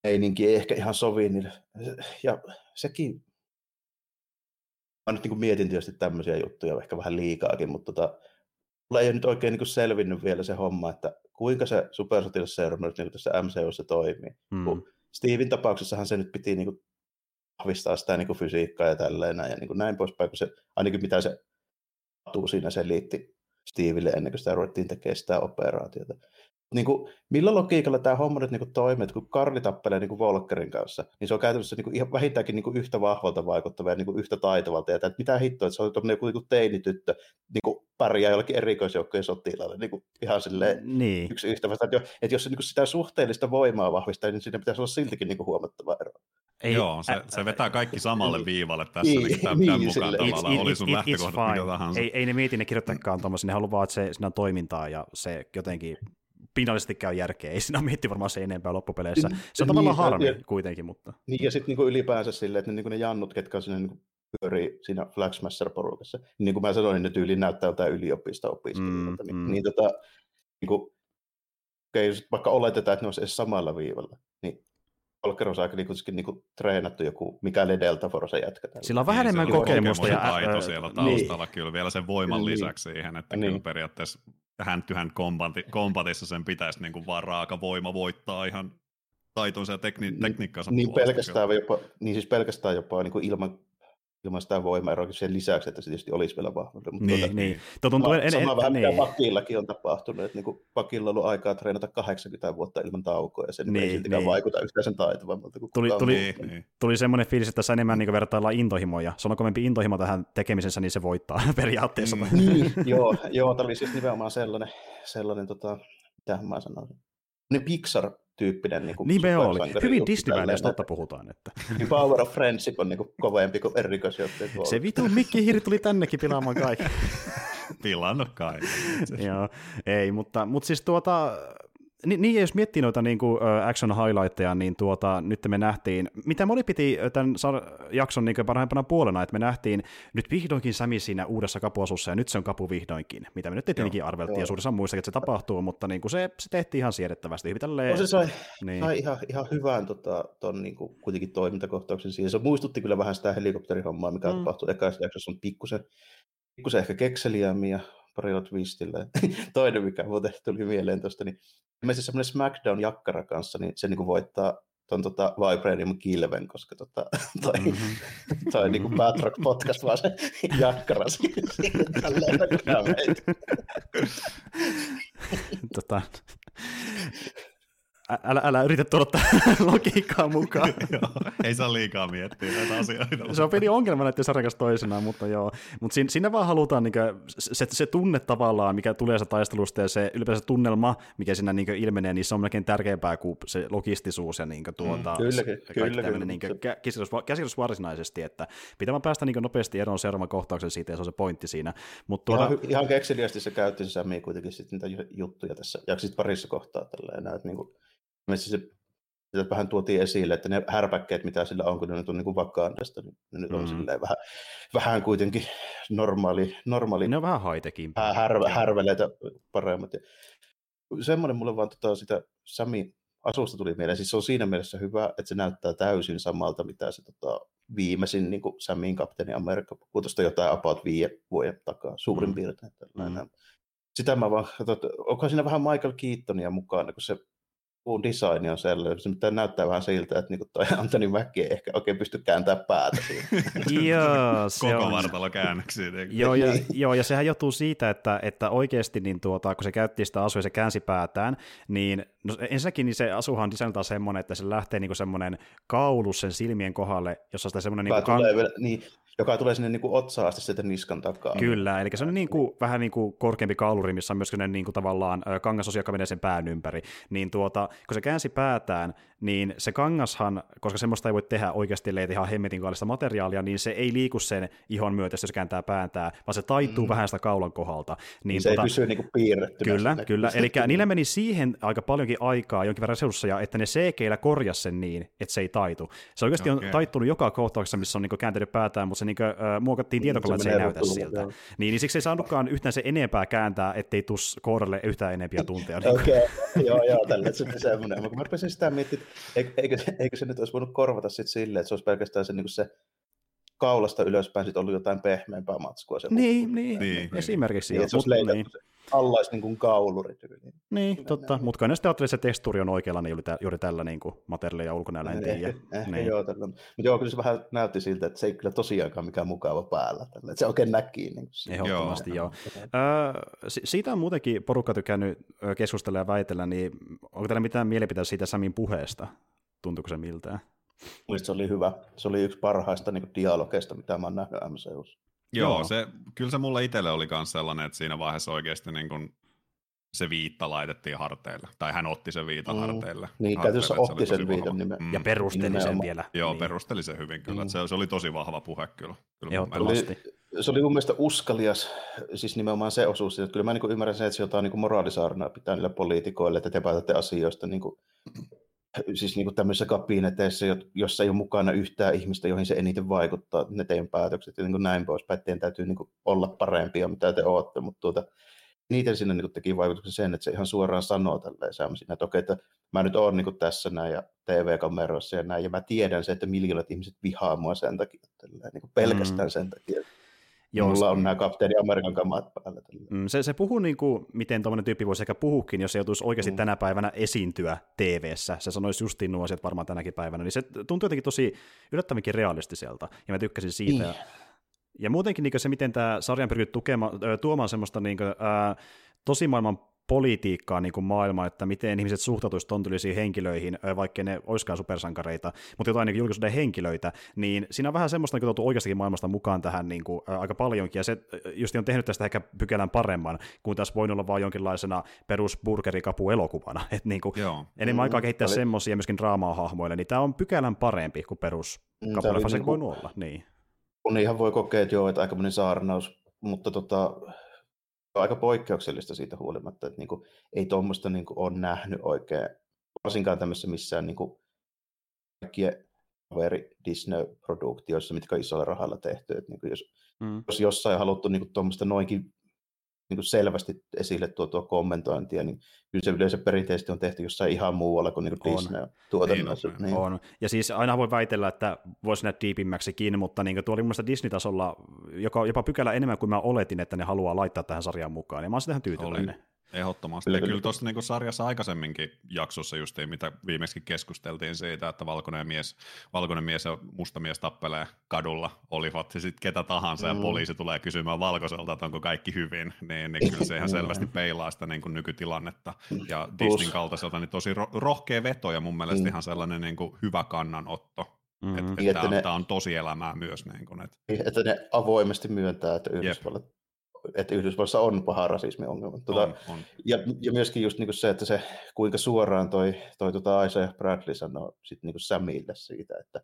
meininki ei ehkä ihan sovi, niin, ja sekin mä nyt niin mietin tietysti tämmöisiä juttuja ehkä vähän liikaakin, mutta tota, mulla ei ole nyt oikein niin selvinnyt vielä se homma, että kuinka se supersotilasseura nyt niin tässä MCUssa toimii. Mm. Steven tapauksessahan se nyt piti niin kuin, vahvistaa sitä niin kuin fysiikkaa ja tälleen ja niin kuin näin poispäin, kun se, ainakin mitä se tuu siinä se liitti Steville ennen kuin sitä ruvettiin tekemään sitä operaatiota niin kuin, millä logiikalla tämä homma nyt niin kuin toimii, että kun Karli tappelee niin kuin Volkerin kanssa, niin se on käytännössä niin kuin ihan vähintäänkin niin kuin yhtä vahvalta vaikuttava ja niin kuin yhtä taitavalta. Ja että mitä hittoa, että se on joku niin kuin teinityttö niin kuin pärjää jollakin erikoisjoukkojen sotilaalle niin kuin ihan silleen niin. yksi yhtä vasta. Että, että jos se niin kuin sitä suhteellista voimaa vahvistaa, niin siinä pitäisi olla siltikin niin kuin huomattava ero. Ei, Joo, se, se vetää kaikki samalle viivalle tässä niin, niin tämän, niin, mukaan sille, tavallaan, it, oli sun lähtökohdat mikä tahansa. Ei, ei ne mieti ne kirjoittakaan tuommoisen, ne haluaa että se, siinä on toimintaa ja se jotenkin pinnallisesti käy järkeä, ei siinä miettiä varmaan se enempää loppupeleissä. Se on tavallaan niin, harmi ja, kuitenkin, mutta... Niin, ja sitten niinku ylipäänsä silleen, että ne, niinku ne jannut, ketkä on siinä niinku pyörii siinä Flagsmasher-porukassa, niin, niin kuin mä sanoin, niin ne tyyliin näyttää jotain yliopisto-opiskelijoilta. Mm, niin, mm. niin tota, niin kuin, okay, vaikka oletetaan, että ne olisi edes samalla viivalla, niin Volker on aika niin kuitenkin niin kuin treenattu joku Mikael Delta Forza jätkä. Sillä on vähän niin, enemmän kokemusta. Ja taito siellä taustalla niin. kyllä vielä sen voiman niin. lisäksi siihen, että niin. kyllä periaatteessa hand to hand kombatissa sen pitäisi niin kuin vaan raaka voima voittaa ihan taitonsa ja tekni- tekniikkaansa niin, pelkästään jopa, niin siis pelkästään jopa niin kuin ilman ilman sitä voimaeroa sen lisäksi, että se tietysti olisi vielä vahvempi. Mutta niin, tuota, niin. Tuo tuntuu, en, en, sama en, vähän niin. mitä pakillakin on tapahtunut, että niin pakilla on ollut aikaa treenata 80 vuotta ilman taukoa, ja se niin, ei siltikään niin. vaikuta yhtään sen taitavammalta kuin tuli, tuli, niin, niin. tuli semmoinen fiilis, että tässä enemmän niin vertaillaan intohimoja. Se on kovempi intohimo tähän tekemisessä, niin se voittaa periaatteessa. Mm. niin, joo, joo, tämä oli siis nimenomaan sellainen, sellainen tota, mitä mä sanoisin, niin Pixar tyyppinen niin kuin niin me oli. Hyvin disney jos totta puhutaan. Että. Niin Power of Friendship on niin kuin kovempi kuin erikoisjohtaja. Se vitu Mikki Hiiri tuli tännekin pilaamaan kaikki. Pilannut kaikki. Joo, ei, mutta, mutta siis tuota, niin, niin, jos miettii noita niin kuin, action highlightteja, niin tuota, nyt me nähtiin, mitä moni piti tämän jakson niin parhaimpana puolena, että me nähtiin nyt vihdoinkin Sami siinä uudessa kapuasussa, ja nyt se on kapu vihdoinkin, mitä me nyt tietenkin joo, arveltiin, joo. ja suurissa muissa, että se tapahtuu, mutta niin kuin se, se tehtiin ihan siedettävästi. Hyvin tälleen, no se sai, niin. sai ihan, ihan hyvän tota, ton, niin kuin, kuitenkin toimintakohtauksen siihen. Se muistutti kyllä vähän sitä helikopterihommaa, mikä mm. tapahtui ekassa jaksossa, on pikkusen, pikkusen ehkä kekseliämmin parilla twistillä. Toinen, mikä muuten tuli mieleen tuosta, niin ilmeisesti semmoinen SmackDown-jakkara kanssa, niin se niin kuin voittaa tuon tota Vibranium Kilven, koska tota, toi, mm-hmm. toi niin kuin Batrock podcast vaan se jakkara tota, älä, älä yritä tuoda logiikkaa mukaan. joo, ei saa liikaa miettiä näitä asioita. se on pieni ongelma näiden sarjan toisenaan, mutta joo. Mutta siinä, siinä vaan halutaan niin kuin, se, se tunne tavallaan, mikä tulee se taistelusta ja se ylipäänsä tunnelma, mikä siinä niin ilmenee, niin se on melkein tärkeämpää kuin se logistisuus ja niin kuin, tuota, mm, kylläkin, kyllä, kyllä. Niin kuin, käsitys, käsitys varsinaisesti, että pitää vaan päästä niin nopeasti eroon seuraavan kohtauksen siitä ja se on se pointti siinä. Mut, tuota... ihan, ihan kekseliästi se käytti se Sami kuitenkin sit niitä juttuja tässä, ja sitten parissa kohtaa tällä enää, että niin kuin, se, se vähän tuotiin esille, että ne härpäkkeet, mitä sillä on, kun ne nyt on niin Wakandasta, niin ne nyt on mm. silleen vähän, vähän kuitenkin normaali, normaali ne on vähän haitekin. Härve, härveleitä paremmat. Ja semmoinen mulle vaan tota, sitä Sami asusta tuli mieleen. Siis se on siinä mielessä hyvä, että se näyttää täysin samalta, mitä se tota, viimeisin niin Samin kapteeni Amerikka, kun tuosta jotain about viiden vuoden takaa, suurin mm. piirtein. Mm. Sitä mä vaan, että onko siinä vähän Michael Keatonia mukana, kun se puun design on sellainen, se näyttää vähän siltä, että niinku toi Antoni Mäki ei ehkä oikein pysty kääntämään päätä joo, se Koko on... vartalo käännöksiä. joo, ja, joo, ja sehän johtuu siitä, että, että oikeasti niin tuota, kun se käytti sitä asua ja se käänsi päätään, niin no, ensinnäkin niin se asuhan on designiltaan semmoinen, että se lähtee niin semmoinen kaulus sen silmien kohdalle, jossa sitä semmoinen... Niin, kan... vielä, niin, joka tulee sinne niin kuin otsaan asti sieltä niskan takaa. Kyllä, eli se on niin kuin, vähän niin kuin korkeampi kauluri, missä on myös niin kuin tavallaan kangasosia, joka menee sen pään ympäri. Niin tuota, kun se käänsi päätään, niin se kangashan, koska semmoista ei voi tehdä oikeasti, ellei ihan hemmetin kallista materiaalia, niin se ei liiku sen ihon myötä, jos se kääntää pääntää, vaan se taittuu mm. vähän sitä kaulan kohdalta. Niin, se tuota, ei pysy niin kuin piirrettynä. Kyllä, sinne. kyllä. Eli niillä meni siihen aika paljonkin aikaa, jonkin verran resursseja, että ne CG-llä korjasi sen niin, että se ei taitu. Se oikeasti okay. on taittunut joka kohtauksessa, missä on niin kääntänyt päätään, mutta se niin kuin, äh, muokattiin tietokoneella, että se ei näytä siltä. Niin, niin siksi ei saanutkaan yhtään se enempää kääntää, ettei tus koodelle yhtään enempiä tunteja. Okei, okay. joo, joo, tällä se on semmoinen. Mutta mä rupesin sitä miettimään, eikö, eikö se nyt olisi voinut korvata sitten silleen, että se olisi pelkästään se, niin se kaulasta ylöspäin sitten ollut jotain pehmeämpää matskua. Se niin, niin, niin, esimerkiksi. Niin, se olisi leikattu niin. se alla olisi niin kuin kauluri tyyliin. Niin, totta. Mutta kai ne sitten että se tekstuuri on oikealla niin juuri, juuri tällä niin kuin materiaali- ja ulkonäöllä, en tiedä. Ehkä, ehkä niin. joo, tällä. Mutta joo, kyllä se vähän näytti siltä, että se ei kyllä tosiaankaan mikään mukava päällä. Tällä. Että se oikein näkii. Niin Ehdottomasti joo. joo. Öö, siitä on muutenkin porukka tykännyt keskustella ja väitellä, niin onko teillä mitään mielipiteitä siitä Samin puheesta? Tuntuuko se miltään? Mielestäni se oli hyvä. Se oli yksi parhaista niin dialogeista, mitä mä oon nähnyt MCUssa. Joo, Joo. Se, kyllä se mulle itselle oli myös sellainen, että siinä vaiheessa oikeasti niin kun se viitta laitettiin harteille, tai hän otti sen viitan mm. harteille. Niin, käytössä otti sen viitan nimen. Mm. Ja perusteli sen vielä. Joo, niin. perusteli sen hyvin kyllä, mm. se, se oli tosi vahva puhe kyllä. kyllä Ehdottomasti. Se oli mun mielestä uskalias, siis nimenomaan se osuus, että kyllä mä niin ymmärrän sen, että se jotain niin moraalisaarnaa pitää niille poliitikoille, että te päätätte asioista niin kuin siis niin kuin tämmöisissä kabineteissa, jossa ei ole mukana yhtään ihmistä, joihin se eniten vaikuttaa, ne teidän päätökset ja niin kuin näin poispäin. Teidän täytyy niin kuin olla parempia, mitä te olette, mutta tuota, niiden sinne niin teki vaikutuksen sen, että se ihan suoraan sanoo tälleen siinä, että okei, että mä nyt oon niin tässä näin ja TV-kameroissa ja näin, ja mä tiedän se, että miljoonat ihmiset vihaa mua sen takia, tälleen, niin pelkästään mm. sen takia. Joo, Mulla on nämä kapteeni Amerikan kamat päällä. Mm, se, se puhuu niin kuin, miten tuommoinen tyyppi voisi ehkä puhukin, jos se joutuisi oikeasti mm. tänä päivänä esiintyä TV-ssä. Se sanoisi justiin nuo asiat varmaan tänäkin päivänä. Niin se tuntuu jotenkin tosi yllättävänkin realistiselta, ja mä tykkäsin siitä. Mm. Ja muutenkin niin se, miten tämä sarja on pyrkinyt tuomaan semmoista niin kuin, ää, tosi maailman politiikkaa niin kuin maailma, että miten ihmiset suhtautuisivat tontylisiin henkilöihin, vaikka ne olisikaan supersankareita, mutta jotain niin julkisuuden henkilöitä, niin siinä on vähän semmoista niin kuin oikeastakin maailmasta mukaan tähän niin kuin, ää, aika paljonkin, ja se just on tehnyt tästä ehkä pykälän paremman, kuin tässä voi olla vain jonkinlaisena perusburgerikapu elokuvana, että niin kuin, Joo. enemmän aikaa kehittää oli... semmoisia myöskin draamaa hahmoille, niin tämä on pykälän parempi kuin perus mm, kapuleffa niin kuin... voi olla. Niin. On ihan voi kokea, että joo, että aika saarnaus, mutta tota, aika poikkeuksellista siitä huolimatta, että niin kuin, ei tuommoista niin ole nähnyt oikein, varsinkaan tämmöisessä missään niin kuin, kaikkien kaveri Disney-produktioissa, mitkä on isolla rahalla tehty. Että niin kuin, jos, mm. jos jossain haluttu niin tuommoista noinkin niin kuin selvästi esille tuotua kommentointia, niin kyllä se yleensä perinteisesti on tehty jossain ihan muualla kuin, niin kuin Disney-tuotannossa. Niin, niin. On. Ja siis aina voi väitellä, että voisi nähdä diipimmäksikin, mutta niin tuo oli mun Disney-tasolla joka, jopa pykälä enemmän kuin mä oletin, että ne haluaa laittaa tähän sarjaan mukaan, ja mä oon sitten tyytyväinen. Oli. Ehdottomasti. Kyllä, kyllä tuossa niin sarjassa aikaisemminkin jaksossa justiin, mitä viimeksi keskusteltiin siitä, että valkoinen mies, valkoinen mies ja musta mies tappelee kadulla, olivat ja sitten ketä tahansa, mm. ja poliisi tulee kysymään valkoiselta, että onko kaikki hyvin, niin, niin kyllä se ihan selvästi peilaa sitä niin kuin nykytilannetta. Ja Disneyn kaltaiselta niin tosi ro- rohkea veto ja mun mielestä mm. ihan sellainen niin kuin hyvä kannanotto. Mm-hmm. Että, niin, että, tämä, on tosi elämää myös. Niin kuin, että... Että ne avoimesti myöntää, että Yhdysvallat että Yhdysvalloissa on paha rasismiongelma. Tuota, on, on. Ja, ja myöskin just niin se, että se kuinka suoraan toi, toi tota Isaiah Bradley sanoo sit niin Samille siitä, että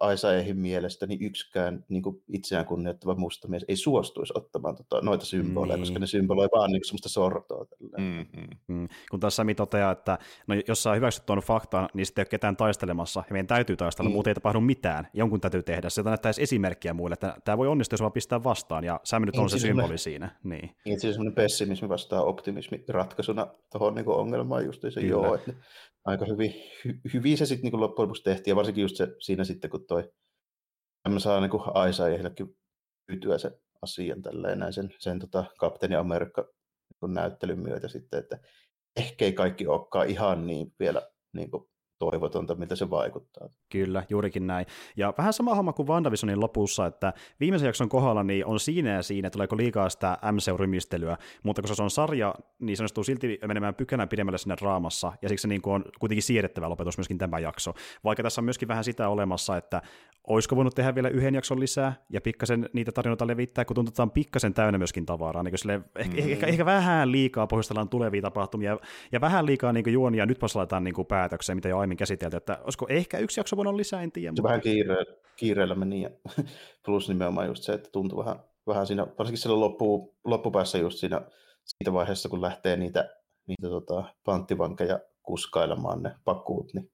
Aisaihin mielestäni yksikään niin kuin itseään kunnioittava musta mies ei suostuisi ottamaan tota, noita symboleja, niin. koska ne symboloi vaan niin semmoista sortoa. Mm-hmm. Mm. Kun taas Sami toteaa, että no, jos sä hyväksyt tuon faktan, niin sitten ei ole ketään taistelemassa, ja meidän täytyy taistella, mm. muuten ei tapahdu mitään, jonkun täytyy tehdä. Se näyttäisi esimerkkiä muille, että tämä voi onnistua, jos vaan pistää vastaan, ja Sami nyt on niin, se symboli siinä. Niin. Niin, siis semmoinen pessimismi vastaa optimismi ratkaisuna tuohon niin ongelmaan just se, joo, että aika hyvin, hy, hyvin se sitten niin loppujen lopuksi tehtiin, ja varsinkin just se, siinä sitten, kun toi mä saa niin Aisa jällekin pyytyä se asian tälleen näin sen, sen tota, kapteeni Amerikka niin näyttelyn myötä sitten, että ehkä ei kaikki olekaan ihan niin vielä niin kuin toivotonta, miltä se vaikuttaa. Kyllä, juurikin näin. Ja vähän sama homma kuin WandaVisionin lopussa, että viimeisen jakson kohdalla niin on siinä ja siinä, tuleeko liikaa sitä MCU-rymistelyä, mutta kun se on sarja, niin se onnistuu silti menemään pykänä pidemmälle sinne raamassa, ja siksi se niin on kuitenkin siedettävä lopetus myöskin tämä jakso. Vaikka tässä on myöskin vähän sitä olemassa, että olisiko voinut tehdä vielä yhden jakson lisää, ja pikkasen niitä tarinoita levittää, kun tuntuu, että on pikkasen täynnä myöskin tavaraa. Niin sille, ehkä, mm. ehkä, ehkä, vähän liikaa pohjustellaan tulevia tapahtumia, ja vähän liikaa niin juonia nyt laitetaan niin päätökseen, mitä jo aiemmin käsitelty, että olisiko ehkä yksi jakso voinut lisää, en tiedä. Se mutta... vähän kiire, kiireellä meni, ja plus nimenomaan just se, että tuntui vähän, vähän siinä, varsinkin siellä loppu, loppupäässä just siinä, siitä vaiheessa, kun lähtee niitä, niitä tota, panttivankeja kuskailemaan ne pakuut, niin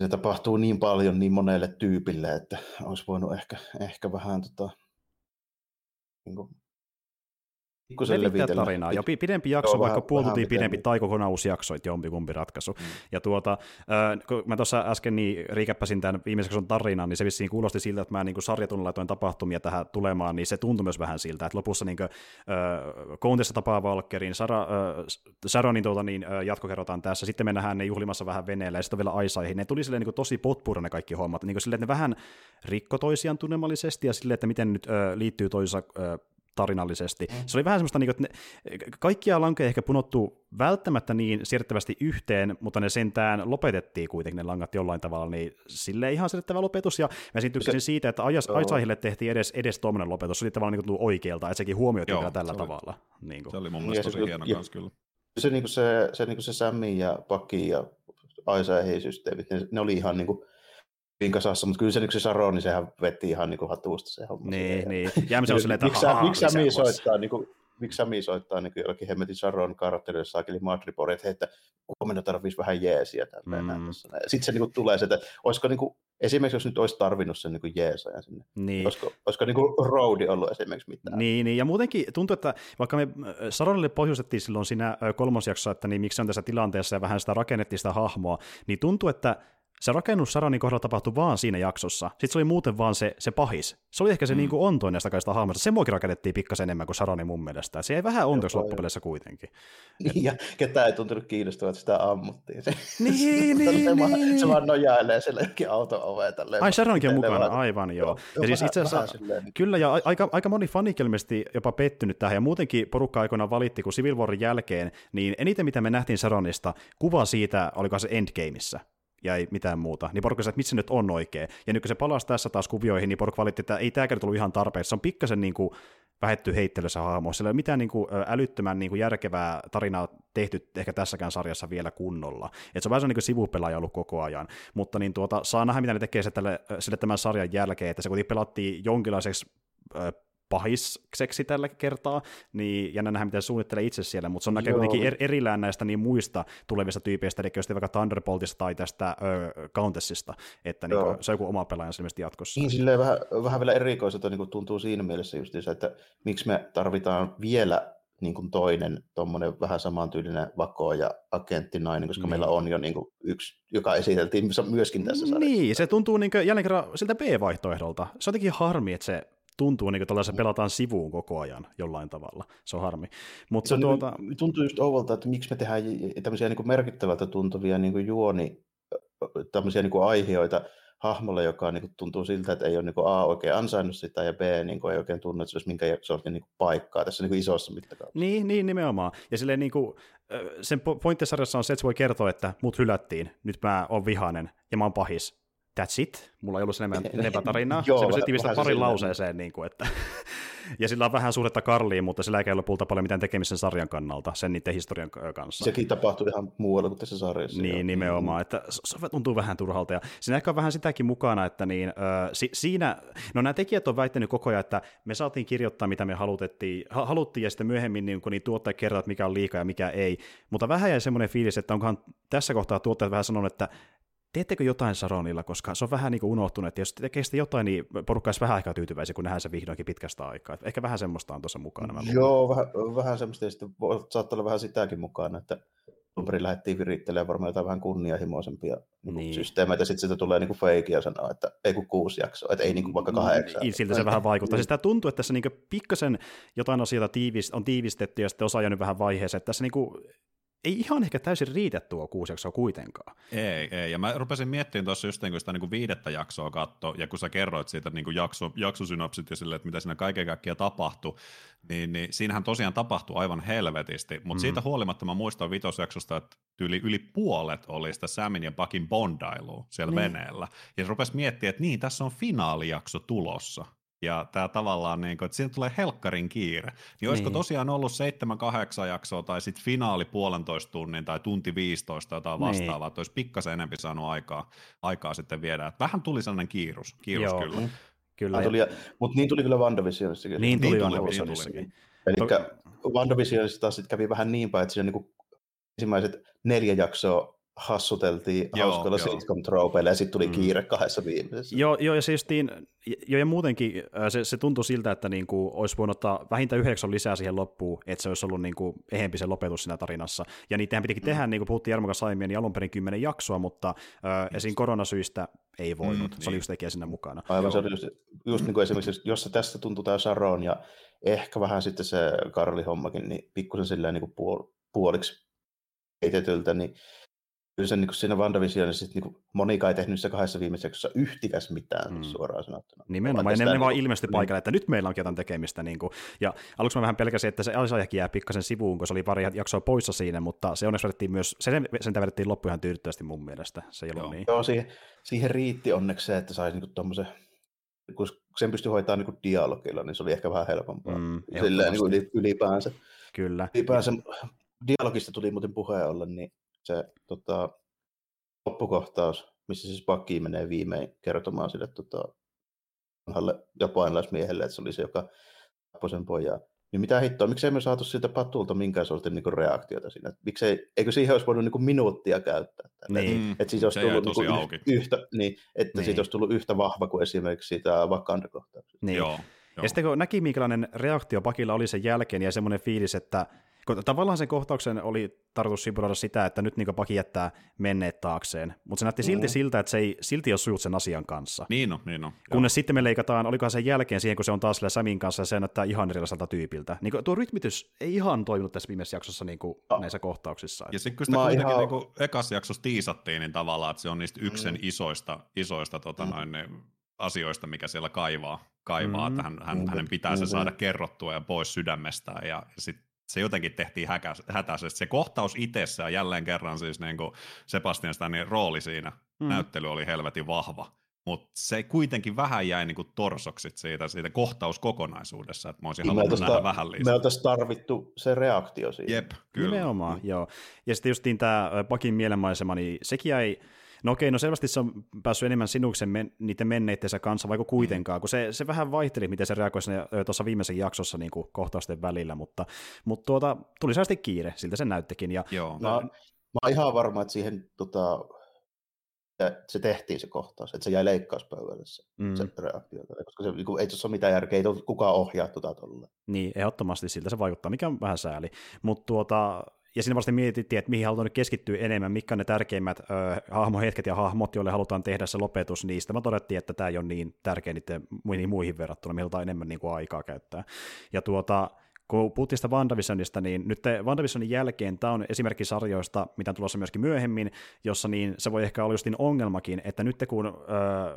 se tapahtuu niin paljon niin monelle tyypille, että olisi voinut ehkä, ehkä vähän tota, niin kuin Pikkusen levittää tarinaa. Jo pidempi jakso, Joo, vaikka puoli tuntia pidempi tai kokonaan uusi jakso, että jompikumpi ratkaisu. Mm. Ja tuota, äh, kun mä tuossa äsken niin riikäppäsin tämän viimeisen jakson tarinan, niin se vissiin kuulosti siltä, että mä niin sarjatunnilla laitoin tapahtumia tähän tulemaan, niin se tuntui myös vähän siltä, että lopussa niin kuin, äh, Kountessa tapaa Valkerin, Sara, äh, Sharonin tuota, niin, äh, jatko kerrotaan tässä, sitten me nähdään ne juhlimassa vähän veneellä, ja sitten vielä Aisaihin. Ne tuli silleen niin kuin, tosi potpura ne kaikki hommat, niin kuin, silleen, että ne vähän rikko toisiaan tunnelmallisesti, ja silleen, että miten nyt äh, liittyy toisa äh, tarinallisesti. Mm. Se oli vähän semmoista, niin että ne, kaikkia lankoja ehkä punottu välttämättä niin siirrettävästi yhteen, mutta ne sentään lopetettiin kuitenkin ne langat jollain tavalla, niin sille ihan siirrettävä lopetus, ja mä siinä tykkäsin se, siitä, että Aisahille tehtiin edes, edes tuommoinen lopetus, se oli tavallaan niin oikealta, että sekin huomioitiin Joo, tällä se tavalla. Niin kuin. Se oli mun mielestä tosi hieno kanssa kyllä. Se, niin kuin se, se, niin kuin se Sammy ja Paki ja Aisa ja systeemit, ne, ne oli ihan niin kuin, hyvin kasassa, mutta kyllä se yksi Saro, niin sehän veti ihan niin kuin hatusta se homma. Niin, niin. Jäämme se on silleen, että Miksi Sami soittaa niin kuin miksi Sami soittaa niin jollakin hemmetin Sharon Carterille saakeli Madriporin, että hei, että huomenna tarvitsisi vähän jeesiä tälleen mm. Sitten se niin kuin, tulee se, että olisiko niin kuin, esimerkiksi jos nyt olisi tarvinnut sen niin jeesajan sinne, niin. olisiko, olisiko niin kuin roadi ollut esimerkiksi mitään? Niin, niin, ja muutenkin tuntuu, että vaikka me Sharonille pohjustettiin silloin siinä kolmosjaksossa, että niin miksi on tässä tilanteessa ja vähän sitä rakennettiin sitä hahmoa, niin tuntuu, että se rakennus Saranin kohdalla tapahtui vaan siinä jaksossa. Sitten se oli muuten vaan se, se pahis. Se oli ehkä se mm. niin ontoin näistä kaikista hahmoista. Se muokin rakennettiin pikkasen enemmän kuin Sarani mun mielestä. Se ei vähän ontoiksi loppupeleissä kuitenkin. Niin, ja ketään ei tuntunut kiinnostavat, että sitä ammuttiin. Se, niin, niin, niin, se, vaan, niin. se vaan nojailee sellekin auto oveen. Ai Sharonkin on mukana, vaan. aivan joo. joo. Ja siis itse asiassa, niin. kyllä, ja aika, aika moni fanikin jopa pettynyt tähän, ja muutenkin porukka aikoinaan valitti, kun Civil Warin jälkeen, niin eniten mitä me nähtiin Sharonista, kuva siitä, oliko se Endgameissa, ja ei mitään muuta, niin porukka että mitä se nyt on oikein. Ja nyt kun se palasi tässä taas kuvioihin, niin porukka valitti, että ei tämäkään tullut ihan tarpeeksi. Se on pikkasen niin kuin vähetty heittelyssä hahmo. Sillä ei ole mitään niin kuin, älyttömän niin kuin järkevää tarinaa tehty ehkä tässäkään sarjassa vielä kunnolla. Et se on vähän niin kuin sivupelaaja ollut koko ajan. Mutta niin tuota, saa nähdä, mitä ne tekee se sille tämän sarjan jälkeen, että se kuitenkin pelattiin jonkinlaiseksi pahiseksi tällä kertaa, niin jännä nähdä, miten suunnittelee itse siellä, mutta se on näkee kuitenkin er, erillään näistä niin muista tulevista tyypeistä, eli jos vaikka Thunderboltista tai tästä ö, Countessista, että niin kuin, se on joku oma pelaaja ilmeisesti jatkossa. Niin, silleen vähän, vähän vielä erikoiselta niin tuntuu siinä mielessä just että miksi me tarvitaan vielä niin kuin toinen tuommoinen vähän samantyylinen vako ja agenttinainen, koska niin. meillä on jo niin kuin yksi, joka esiteltiin myöskin tässä sarjassa. Niin, se tuntuu niin kuin, jälleen kerran siltä B-vaihtoehdolta. Se on jotenkin harmi, että se tuntuu niin kuin se pelataan sivuun koko ajan jollain tavalla. Se on harmi. Mutta se on, tuota... niin, tuntuu just ouvolta, että miksi me tehdään tämmöisiä niin kuin merkittävältä tuntuvia niin kuin juoni, tämmöisiä niin kuin aiheita hahmolle, joka niin kuin tuntuu siltä, että ei ole niin kuin A oikein ansainnut sitä ja B niin kuin ei oikein tunnu, että se olisi minkä sortin niin kuin paikkaa tässä niin kuin isossa mittakaavassa. Niin, niin, nimenomaan. Ja silleen niin kuin, sen pointtisarjassa on se, että se voi kertoa, että mut hylättiin, nyt mä oon vihainen ja mä oon pahis that's it. Mulla ei ollut sen enemmän, enempää tarinaa. Joo, se pystyy tiivistää parin lauseeseen, niin kuin, että ja sillä on vähän suhdetta Karliin, mutta sillä ei lopulta paljon mitään tekemisen sarjan kannalta, sen niiden historian kanssa. Sekin tapahtui ihan muualla kuin tässä sarjassa. Niin, jo. nimenomaan, että se tuntuu vähän turhalta. Ja siinä ehkä on vähän sitäkin mukana, että niin, äh, si- siinä, no nämä tekijät on väittänyt koko ajan, että me saatiin kirjoittaa, mitä me halutettiin, haluttiin, ja sitten myöhemmin niin, kun niin tuottaja kertoo, mikä on liikaa ja mikä ei. Mutta vähän jäi semmoinen fiilis, että onkohan tässä kohtaa tuottajat vähän sanonut, että teettekö jotain Saronilla, koska se on vähän niin kuin unohtunut, että jos tekee sitä jotain, niin porukka olisi vähän aikaa tyytyväisiä, kun nähdään se vihdoinkin pitkästä aikaa. Ehkä vähän semmoista on tuossa mukana. Mä Joo, vähän, vähän semmoista, ja sitten saattaa olla vähän sitäkin mukana, että alun lähdettiin virittelemään varmaan jotain vähän kunnianhimoisempia niin niin. systeemeitä, sitten sitä tulee niin ja sanoo, että ei kun kuusi jaksoa, että ei niin kuin vaikka niin, kahdeksan. Niin, siltä se vähän vaikuttaa. Siis tämä tuntuu, että tässä niin pikkasen jotain asioita tiivis, on tiivistetty ja sitten osa jäänyt vähän vaiheeseen. Että tässä niin kuin ei ihan ehkä täysin riitä tuo kuusi jaksoa kuitenkaan. Ei, ei. Ja mä rupesin miettimään tuossa just niin kuin sitä niin kuin viidettä jaksoa katsoa, ja kun sä kerroit siitä niin kuin jakso, jaksosynopsit ja sille, että mitä siinä kaiken kaikkiaan tapahtui, niin, niin siinähän tosiaan tapahtui aivan helvetisti. Mutta mm. siitä huolimatta mä muistan vitosjaksosta, että yli, yli puolet oli sitä Samin ja Buckin bondailua siellä niin. veneellä. Ja rupesi miettimään, että niin, tässä on finaalijakso tulossa ja tämä tavallaan, niin kuin, että siinä tulee helkkarin kiire. Niin olisiko niin. tosiaan ollut 7-8 jaksoa tai sitten finaali puolentoista tunnin tai tunti 15 jotain niin. vastaavaa, niin. että olisi pikkasen enemmän saanut aikaa, aikaa sitten viedä. Että vähän tuli sellainen kiirus, kiirus Joo. kyllä. Kyllä. Tuli, mutta niin tuli kyllä WandaVisionissakin. Niin tuli niin WandaVisionissakin. Eli WandaVisionissa taas sitten kävi vähän niin päin, että siinä niin ensimmäiset neljä jaksoa hassuteltiin joo, hauskalla sitcom tropeilla ja sitten tuli mm. kiire kahdessa viimeisessä. Joo, joo ja siis tiin, jo, ja muutenkin se, se tuntui siltä, että niinku olisi voinut ottaa vähintään yhdeksän lisää siihen loppuun, että se olisi ollut niinku ehempi se lopetus siinä tarinassa. Ja niitähän pitikin mm. tehdä, niin kuin puhuttiin Jarmo aiemmin, niin alun perin kymmenen jaksoa, mutta äh, esim. koronasyistä ei voinut. Mm, se oli niin. just tekijä siinä mukana. Aivan, joo. se oli just, just niin kuin esimerkiksi, jos se tästä tuntuu tämä Sharon ja ehkä vähän sitten se Karli-hommakin, niin pikkusen silleen niin kuin puol- puoliksi heitetyltä, niin kyllä se niin siinä WandaVisionissa niin Monika ei tehnyt se kahdessa viimeisessä jaksossa yhtikäs mitään mm. suoraan sanottuna. Nimenomaan, ne, ne niin vaan ilmestyi niin. paikalle, että nyt meillä onkin jotain tekemistä. Niin kuin, ja aluksi mä vähän pelkäsin, että se Alisajakin jää pikkasen sivuun, kun se oli pari jaksoa poissa siinä, mutta se onneksi vedettiin myös, se sen vedettiin loppu ihan tyydyttävästi mun mielestä, se ei ollut niin. Joo, siihen, siihen riitti onneksi se, että sai niin tuommoisen kun sen pystyi hoitamaan niin dialogilla, niin se oli ehkä vähän helpompaa. Mm, Silleen niin ylipäänsä. Kyllä. Ylipäänsä dialogista tuli muuten puheen olla, niin se tota, loppukohtaus, missä siis Bucky menee viimein kertomaan sille tota, vanhalle japanilaismiehelle, että se oli se, joka tappoi sen pojan. Niin mitä hittoa, miksei me saatu siltä patulta minkään sortin niin reaktiota siinä? Miksei, eikö siihen olisi voinut niin minuuttia käyttää? Niin. Että, että siitä olisi tullut niin auki. yhtä, niin, että Niin. siitä olisi tullut yhtä vahva kuin esimerkiksi siitä Wakanda-kohtauksesta. Niin. Joo. Joo. Ja sitten kun näki, minkälainen reaktio Pakilla oli sen jälkeen, ja semmoinen fiilis, että kun tavallaan sen kohtauksen oli tarkoitus simuloida sitä, että nyt niin Paki jättää menneet taakseen, mutta se näytti silti Mm. siltä, että se ei silti ole sujut sen asian kanssa. Niin on, niin on. Kunnes sitten me leikataan, olikohan sen jälkeen siihen, kun se on taas sillä Samin kanssa, ja se näyttää ihan erilaiselta tyypiltä. Niin kuin, tuo rytmitys ei ihan toiminut tässä viimeisessä jaksossa niin kuin Ah. näissä kohtauksissa. Ja sitten kun sitä kuitenkin ihan- ihan... niin ekassa jaksossa tiisattiin, niin tavallaan, että se on niistä yksi sen Mm. isoista, isoista tota, Mm. noin, ne asioista, mikä siellä kaivaa, kaivaa Mm. että hän, hän, Mm. hänen pitää se Mm. saada kerrottua ja pois sydämestään, ja, ja sitten se jotenkin tehtiin hätäisesti. Se kohtaus itsessään jälleen kerran siis niin kuin Sebastian Stanin rooli siinä, Mm. näyttely oli helvetin vahva, mutta se kuitenkin vähän jäi niin kuin torsoksit siitä, siitä kohtauskokonaisuudessa, että mä olisin Niin me halunnut nähdä oltais- vähän Me lisää. oltaisiin tarvittu se reaktio siihen. Jep, kyllä. Nimenomaan, Mm. joo. Ja sitten justiin tämä Pakin mielenmaisema, niin sekin jäi, no okei, no selvästi se on päässyt enemmän sinuksen men, niiden menneittensä kanssa, vaikka kuitenkaan, kun se, se vähän vaihteli, miten se reagoi tuossa viimeisen jaksossa niin kuin kohtausten välillä, mutta, mutta tuota, tuli selvästi kiire, siltä se näyttikin, ja Joo. No, mä oon ihan varma, että siihen tota, että se tehtiin se kohtaus, että se jäi leikkauspöydälle se, mm, mm. se reaktio, koska se, niin ei tuossa ole mitään järkeä, ei kukaan ohjaa tuota tuolla. niin, ehdottomasti siltä se vaikuttaa, mikä on vähän sääli, mutta tuota, ja siinä vasta mietittiin, että mihin halutaan nyt keskittyä enemmän, mitkä on ne tärkeimmät ö, hahmohetket ja hahmot, joille halutaan tehdä se lopetus niistä. Mä todettiin, että tämä ei ole niin tärkeä niiden muihin, muihin verrattuna, meillä on enemmän niin kuin aikaa käyttää. Ja tuota, kun puhuttiin sitä WandaVisionista, niin nyt WandaVisionin jälkeen tämä on esimerkki sarjoista, mitä on tulossa myöskin myöhemmin, jossa niin se voi ehkä olla justin ongelmakin, että nyt kun ö,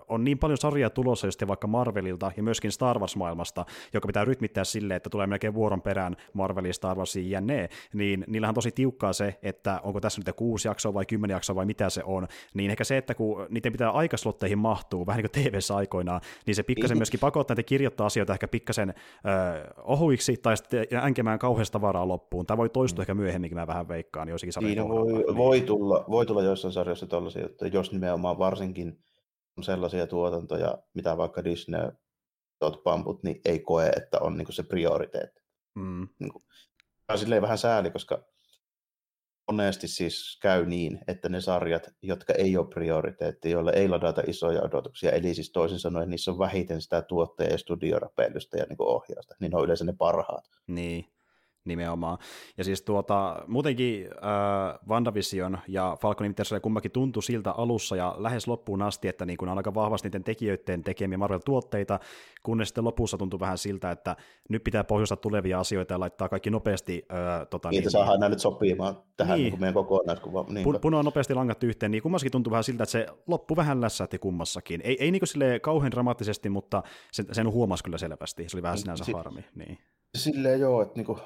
on niin paljon sarjaa tulossa just vaikka Marvelilta ja myöskin Star Wars-maailmasta, joka pitää rytmittää silleen, että tulee melkein vuoron perään Marvelin, Star Warsin ja ne, niin niillähän on tosi tiukkaa se, että onko tässä nyt kuusi jaksoa vai kymmenen jaksoa vai mitä se on, niin ehkä se, että kun niiden pitää aikaslotteihin mahtuu, vähän niin kuin TV-ssä aikoinaan, niin se pikkasen Niin. myöskin pakottaa niitä kirjoittaa asioita ehkä pikkasen ö, ohuiksi tai sitten änkemään kauheasta tavaraa loppuun. Tämä voi toistua ehkä myöhemminkin, mä vähän veikkaan joissakin Siinä kohdalla. voi, Niin. voi, tulla, voi tulla joissain sarjoissa tällaisia, että jos nimenomaan varsinkin on sellaisia tuotantoja, mitä vaikka Disney tot pamput, niin ei koe, että on niin se prioriteetti. Mm, Tämä on silleen vähän sääli, koska monesti siis käy niin, että ne sarjat, jotka ei ole prioriteetti, joille ei ladata isoja odotuksia, eli siis toisin sanoen niissä on vähiten sitä tuottaja- ja studiorapellystä ja niin ohjausta, niin ne on yleensä ne parhaat. niin, nimenomaan. Ja siis tuota, muutenkin äh, WandaVision ja Falconin Winter Soldier kummakin tuntui siltä alussa ja lähes loppuun asti, että niin kun on aika vahvasti niiden tekijöiden tekemiä Marvel-tuotteita, kunnes sitten lopussa tuntui vähän siltä, että nyt pitää pohjustaa tulevia asioita ja laittaa kaikki nopeasti äh, tota, Niitä saadaan nämä nyt sopimaan tähän Niin. niin. meidän kokonaiskuvaan. Niin Pun- punoa nopeasti langat yhteen, niin kummassakin tuntuu vähän siltä, että se loppu vähän lässähti kummassakin. Ei, ei niin kuin kauhean dramaattisesti, mutta sen, sen huomasi kyllä selvästi. Se oli vähän Mm, sinänsä si- harmi. Niin. Silleen joo, että niinku,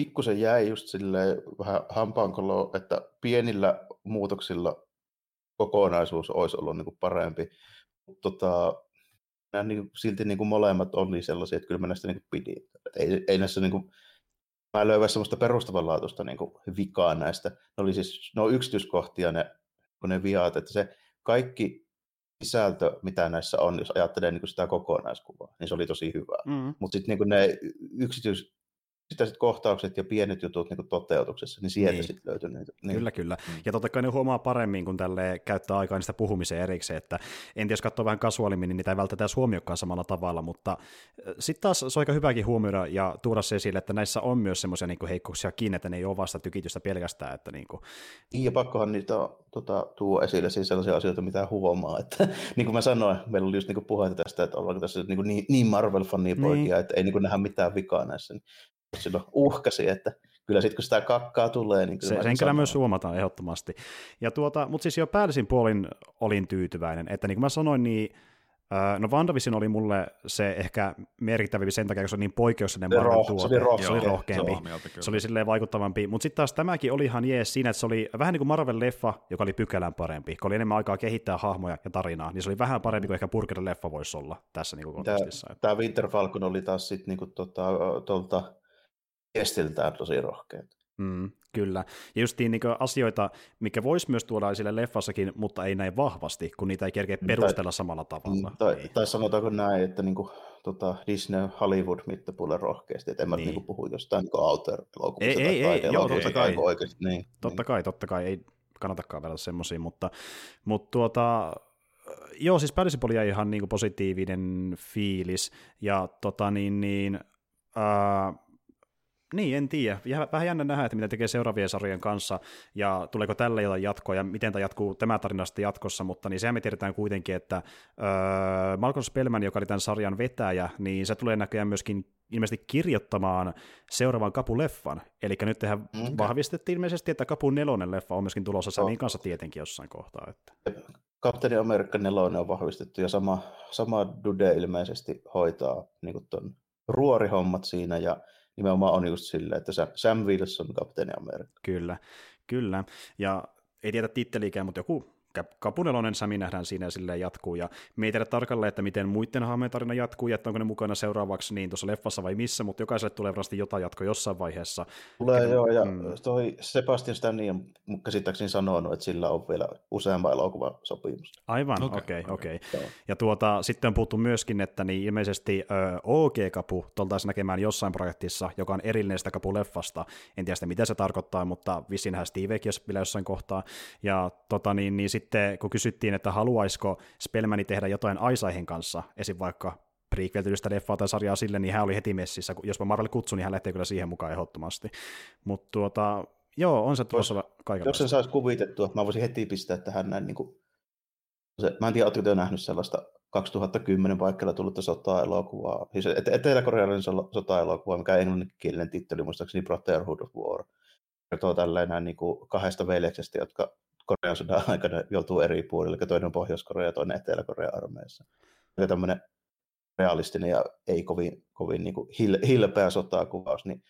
pikkusen jäi just silleen vähän hampaankolo, että pienillä muutoksilla kokonaisuus olisi ollut niinku parempi. Mutta tota, nämä niinku, silti niinku molemmat oli sellaisia, että kyllä mä näistä niinku pidin. Et ei, ei näissä niinku, mä en löyvä semmoista perustavanlaatuista niinku vikaa näistä. Ne oli siis, ne on yksityiskohtia ne, kun ne viat, että se kaikki sisältö, mitä näissä on, jos ajattelee niinku sitä kokonaiskuvaa, niin se oli tosi hyvää. Mm. Mutta sitten niinku ne yksityis, yksittäiset kohtaukset ja pienet jutut niinku toteutuksessa, niin sieltä Niin. niin. sitten löytyi niitä. Niin. Kyllä, kyllä. Mm. Ja totta kai ne huomaa paremmin, kun tälle käyttää aikaa niistä puhumiseen erikseen, että en tiedä, jos katsoo vähän kasuaalimmin, niin niitä ei välttämättä edes huomioikaan samalla tavalla, mutta sitten taas se on aika hyväkin huomioida ja tuoda se esille, että näissä on myös semmoisia niin heikkouksiakin, että ne ei ole vasta tykitystä pelkästään, että niin kuin, Niin, Ja pakkohan niitä tota, tuo esille siis sellaisia asioita, mitä huomaa. Että, niin kuin mä sanoin, meillä oli just niin puhetta tästä, että ollaanko tässä niin, niin, niin Marvel-fania Niin. poikia, että ei niin nähdä mitään vikaa näissä. Niin silloin uhkasi, että kyllä sitten kun sitä kakkaa tulee, niin kyllä Se, sen kyllä myös huomataan ehdottomasti. Ja tuota, mutta siis jo päällisin puolin olin tyytyväinen, että niin kuin mä sanoin, niin äh, no WandaVision oli mulle se ehkä merkittävimpi sen takia, koska se on niin poikkeuksellinen Se Marvel roh- se tuote. oli rohkeampi. Se oli rohkeampi. samaa mieltä. Se oli silleen vaikuttavampi, mutta sitten taas tämäkin oli ihan jees siinä, että se oli vähän niin kuin Marvel-leffa, joka oli pykälän parempi, kun oli enemmän aikaa kehittää hahmoja ja tarinaa, niin se oli vähän parempi kuin ehkä Burger-leffa voisi olla tässä niin kuin kontekstissa. Että, Tämä Winter Falcon oli taas sitten niinku, tota, tuolta viestiltään tosi rohkea. mm, kyllä. Ja justiin niin asioita, mikä voisi myös tuoda esille leffassakin, mutta ei näin vahvasti, kun niitä ei kerkeä Tai- perustella samalla tavalla. Tai, Niin. tai sanotaanko näin, että niinku, tota, Disney Hollywood mittapuulle rohkeasti, että en mä Niin. niin. puhu jostain niinku autor Ei, ei, ei, joo, totta kai. Oikeasti, niin, Totta kai, totta kai, ei kannatakaan verrata semmoisia, mutta, mutta tuota, joo, siis Pärisipoli jäi ihan niin kuin positiivinen fiilis, ja tota niin, niin ää, niin, en tiedä. Vähän jännä nähdä, että mitä tekee seuraavien sarjojen kanssa, ja tuleeko tälle jotain jatkoa, ja miten tämä jatkuu tämä tarina sitten jatkossa, mutta niin sehän me tiedetään kuitenkin, että öö, Malcolm Spellman, joka oli tämän sarjan vetäjä, niin se tulee näköjään myöskin ilmeisesti kirjoittamaan seuraavan Kapu-leffan. Eli nyt tehän Mm. vahvistettiin ilmeisesti, että Kapu nelonen leffa on myöskin tulossa Samin Joo. kanssa tietenkin jossain kohtaa. Että. Kapteeni Amerikka 4 on vahvistettu ja sama, sama Dude ilmeisesti hoitaa niin ton ruorihommat siinä ja nimenomaan on just silleen, että Sam- Wilson Kapteeni Amerikka. Kyllä, kyllä. Ja ei tiedä tittelikään, mutta joku Kapunelonen Sami nähdään siinä ja silleen jatkuu, ja me ei tiedä tarkalleen, että miten muiden hahmojen tarina jatkuu, ja että onko ne mukana seuraavaksi niin tuossa leffassa vai missä, mutta jokaiselle tulee varmasti jotain jatko jossain vaiheessa. Tulee Kyllä, joo, ja mm. toi Sebastian Stan on käsittääkseni sanonut, että sillä on vielä useamman elokuvan sopimus. Aivan, Okei, okei, okei. Okay, Joo. okay. Ja tuota, sitten on puhuttu myöskin, että niin ilmeisesti ö, OG-kapu tultaisiin näkemään jossain projektissa, joka on erillinen sitä kapuleffasta. En tiedä sitä, mitä se tarkoittaa, mutta vissinhän Stevekin jos vielä jossain kohtaa. Ja tota, niin, niin sitten kun kysyttiin, että haluaisiko Spellmani tehdä jotain Aisaihin kanssa, esim. vaikka prequel-tyylistä leffaa tai sarjaa sille, niin hän oli heti messissä. Jos mä Marvel kutsui, niin hän lähtee kyllä siihen mukaan ehdottomasti. Mutta tuota, joo, on se tuossa Jos kaikenlaista. sen saisi kuvitettua, että mä voisin heti pistää tähän näin niin kuin, se, mä en tiedä, oletko te nähnyt sellaista 2010 paikalla tullutta sota-elokuvaa, siis et- eteläkorealainen so- sota-elokuva, mikä englanninkielinen titteli, muistaakseni Brotherhood of War. Kertoo tälleen näin niin kuin kahdesta veljeksestä, jotka Korean sodan aikana joutuu eri puolille, eli toinen on Pohjois-Korea ja toinen Etelä-Korea armeijassa. Ja tämmöinen realistinen ja ei kovin, kovin niin kuin hil- hilpeä sotakuvaus, niin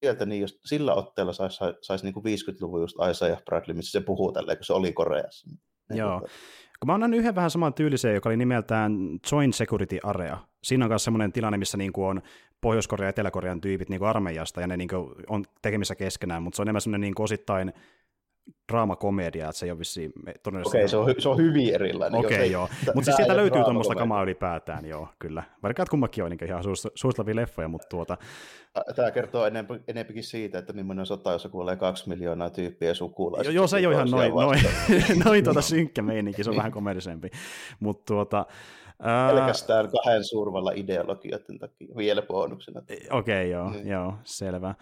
sieltä niin jos sillä otteella saisi sais, sais niin 50-luvun just Isaiah Bradley, missä se puhuu tälleen, kun se oli Koreassa. Niin Joo. tota, Kun mä nähnyt yhden vähän saman tyylisen, joka oli nimeltään Joint Security Area. Siinä on myös semmoinen tilanne, missä niinku on Pohjois-Korean ja Etelä-Korean tyypit niinku armeijasta, ja ne niinku on tekemissä keskenään, mutta se on enemmän semmoinen niinku osittain draamakomedia, että se ei ole vissiin todennäköisesti... Okei, se, on, hy- se on hyvin erilainen. Okei, jos ei- joo. t- Mutta siis sieltä löytyy tuommoista kamaa ylipäätään, joo, kyllä. Vaikka kummakin on niin ihan suos- suositavia leffoja, mutta tuota, Tämä kertoo enempi, enempikin siitä, että millainen sota, jossa kuolee kaksi miljoonaa tyyppiä sukulaisia. joo, se ei ole ihan noin, noin, noin tuota synkkä meininki, se on Niin. vähän komedisempi. Mutta tuota, Pelkästään kahden suurvalla ideologioiden takia vielä bonuksena. Okei, okay, joo, Niin. joo, selvä.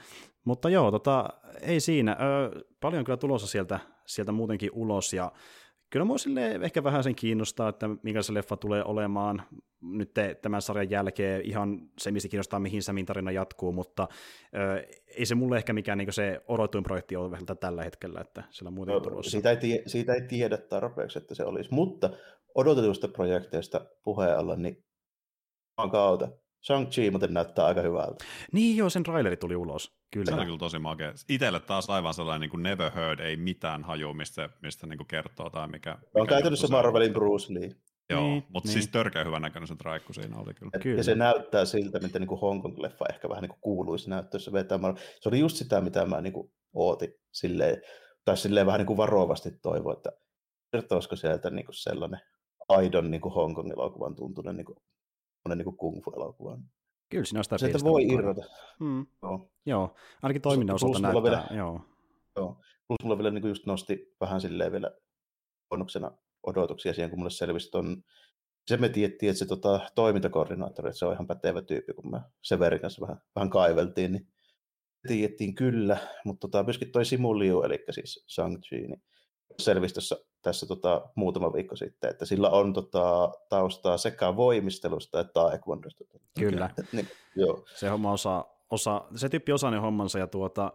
Mutta joo, tota, ei siinä. Ö, paljon kyllä tulossa sieltä, sieltä muutenkin ulos, ja kyllä mua silleen ehkä vähän sen kiinnostaa, että minkä se leffa tulee olemaan nyt te- tämän sarjan jälkeen. Ihan se, mistä kiinnostaa, mihin Samin tarina jatkuu, mutta ö, ei se mulle ehkä mikään niin se odotuin projekti ole tällä hetkellä, että sillä on muuten No, tulossa. siitä, ei tie, siitä ei tiedä tarpeeksi, että se olisi. Mutta odotetuista projekteista puheen alla, niin maan kautta. Shang-Chi muuten näyttää aika hyvältä. Niin joo, sen traileri tuli ulos, Se kyllä. oli kyllä tosi makea. Itelle taas aivan sellainen niin kuin never heard, ei mitään haju, mistä, mistä niin kuin kertoo tai mikä. Se on mikä käytännössä se on. Marvelin Bruce Lee. Joo, Niin, mutta niin. siis törkeä hyvän näköinen se traikku siinä oli kyllä. Et, Kyllä. ja se näyttää siltä, mitä niin Hong Kong-leffa ehkä vähän niin kuin kuuluisi näyttössä vetämään. Se oli just sitä, mitä mä niin kuin ootin silleen, tai silleen vähän niin kuin varovasti toivoin, että kertoisiko sieltä niin kuin sellainen aidon niin kuin Hong Kong-elokuvan tuntunen niin kuin, niin kuin kung fu-elokuva. Kyllä siinä on sitä Sieltä voi irrota. Mm, Joo. joo, ainakin toiminnan osalta näyttää, vielä- joo. Joo. Plus mulla vielä niin kuin just nosti vähän silleen vielä bonuksena odotuksia siihen, kun mulle selvisi ton, se me tiedettiin, että se tota, toimintakoordinaattori, että se on ihan pätevä tyyppi, kun me Severin kanssa vähän, vähän kaiveltiin, niin tiedettiin kyllä, mutta tota, myöskin toi Simu Liu, eli siis Shang-Chi, niin selvisi tässä, tässä tota, muutama viikko sitten, että sillä on tota, taustaa sekä voimistelusta että taekwondosta. Kyllä. Niin, joo. se homma osaa, osaa, se tyyppi osaa ne hommansa ja tuota,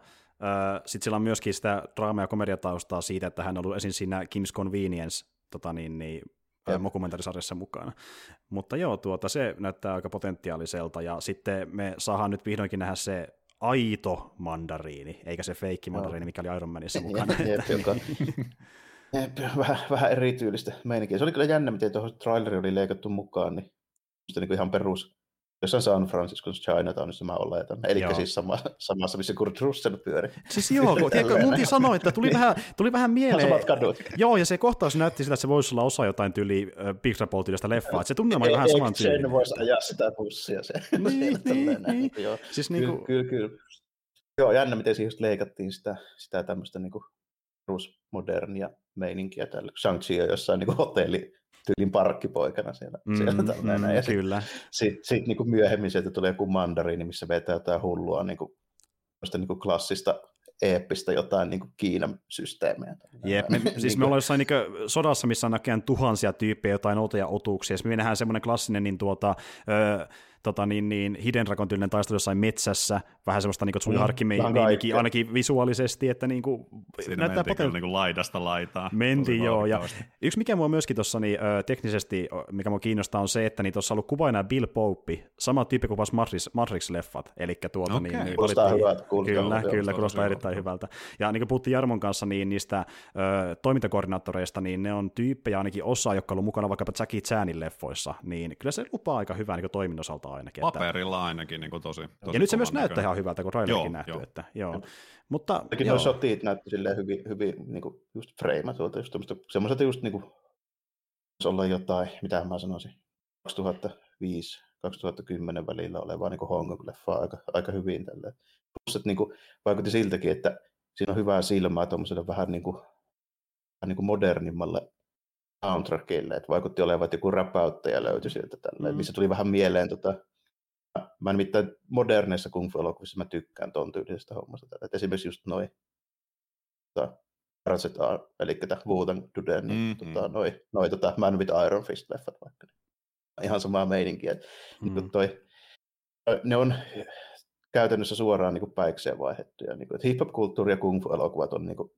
sitten sillä on myöskin sitä draama- ja komediataustaa siitä, että hän on ollut esim. siinä Kim's Convenience tota niin, niin, mokumentarisarjassa mukana. Mutta joo, tuota, se näyttää aika potentiaaliselta ja sitten me saadaan nyt vihdoinkin nähdä se aito mandariini, eikä se feikki mandariini, mikä oli Iron Manissa mukana. Jep, jep, joka, jep, vähän, vähän erityylistä meininkiä. Se oli kyllä jännä, miten tuohon traileri oli leikattu mukaan, niin, niin kuin ihan perus jossain San Francisco Chinatownissa mä oletan. Eli siis sama, samassa, missä Kurt Russell pyöri. Siis joo, kun, tiedätkö, munkin sanoi, että tuli vähän, tuli vähän mieleen. samat kadut. Joo, ja se kohtaus näytti sitä, että se voisi olla osa jotain tyyli äh, Pixar tyylistä leffaa. Että se tunnelma oli vähän Eikö saman sen tyyli. voisi ajaa sitä bussia. Se, Niin, niin, niin. Joo. Siis Kyllä, niinku, kyllä, kyllä. Joo, jännä, miten siihen just leikattiin sitä, sitä tämmöistä niinku modernia meininkiä tällä. Shang-Chi on jossain niinku hotelli tyylin parkkipoikana siellä. mm, siellä näin. mm, ja sit, kyllä. sit, sit niinku myöhemmin sieltä tulee joku mandariini, missä vetää jotain hullua niinku, tämmöistä niinku klassista eeppistä jotain niinku Kiinan systeemejä. Jep, me, siis me Niinku- ollaan jossain niin sodassa, missä on näköjään tuhansia tyyppejä, jotain outoja otuksia. Sitten me nähdään semmoinen klassinen niin tuota, ö, tota, niin, niin, Hidden Dragon tyylinen taistelu jossain metsässä, vähän semmoista niin Tsuiharkki-meininkiä, kaikkea. ainakin visuaalisesti, että niin kuin, Siinä näyttää kyllä poten- niin kuin laidasta laitaa. Mentiin Tosi joo, ja yksi mikä mua myöskin tuossa niin, ö, teknisesti, mikä mua kiinnostaa, on se, että niin tuossa on ollut kuvaina Bill Pope, sama tyyppi kuin Matrix, Matrix-leffat, eli tuota, Okei. niin, niin, Kuulostaa hyvältä, kuulostaa Kyllä, hyvältä, kyllä, joo, kuulostaa erittäin hyvältä. Ja niin kuin puhuttiin Jarmon kanssa, niin niistä ö, toimintakoordinaattoreista, niin ne on tyyppejä ainakin osa, jotka on ollut mukana vaikkapa Jackie Chanin leffoissa, niin kyllä se lupaa aika hyvää niin toiminnan ainakin. Että, Paperilla ainakin niin kuin tosi, tosi ja nyt se myös näyttää näköinen. ihan hyvältä, kun trailerikin Joo, nähty. joo. Että, joo. Mutta Jotenkin joo. nuo shotit näytti silleen hyvin, hyvin niin kuin just freimatulta, just semmoiselta just niin kuin, olla jotain, mitä mä sanoisin, 2005-2010 välillä olevaa niin Hongkong-leffaa aika, aika hyvin tälleen. Plus, että niin kuin, vaikutti siltäkin, että siinä on hyvää silmää tuommoiselle vähän niin kuin, vähän niin kuin modernimmalle soundtrackille, että vaikutti olevan, että joku räpäyttäjä löytyi sieltä tälleen, Mm. missä tuli vähän mieleen tota, mä nimittäin moderneissa kung fu elokuvissa mä tykkään ton tyylisestä hommasta. tällä. Et esimerkiksi just noin tota, Ratchet R, eli tämä Wu-Tang Dude, niin Mm, tota, noi, noi tota, Man with Iron Fist-leffat vaikka. niin Ihan samaa meininkiä. Mm. Mm. Toi, ne on käytännössä suoraan niin päikseen vaihdettuja. Niin kuin, hip-hop-kulttuuri ja kung fu-elokuvat on niin, kuin,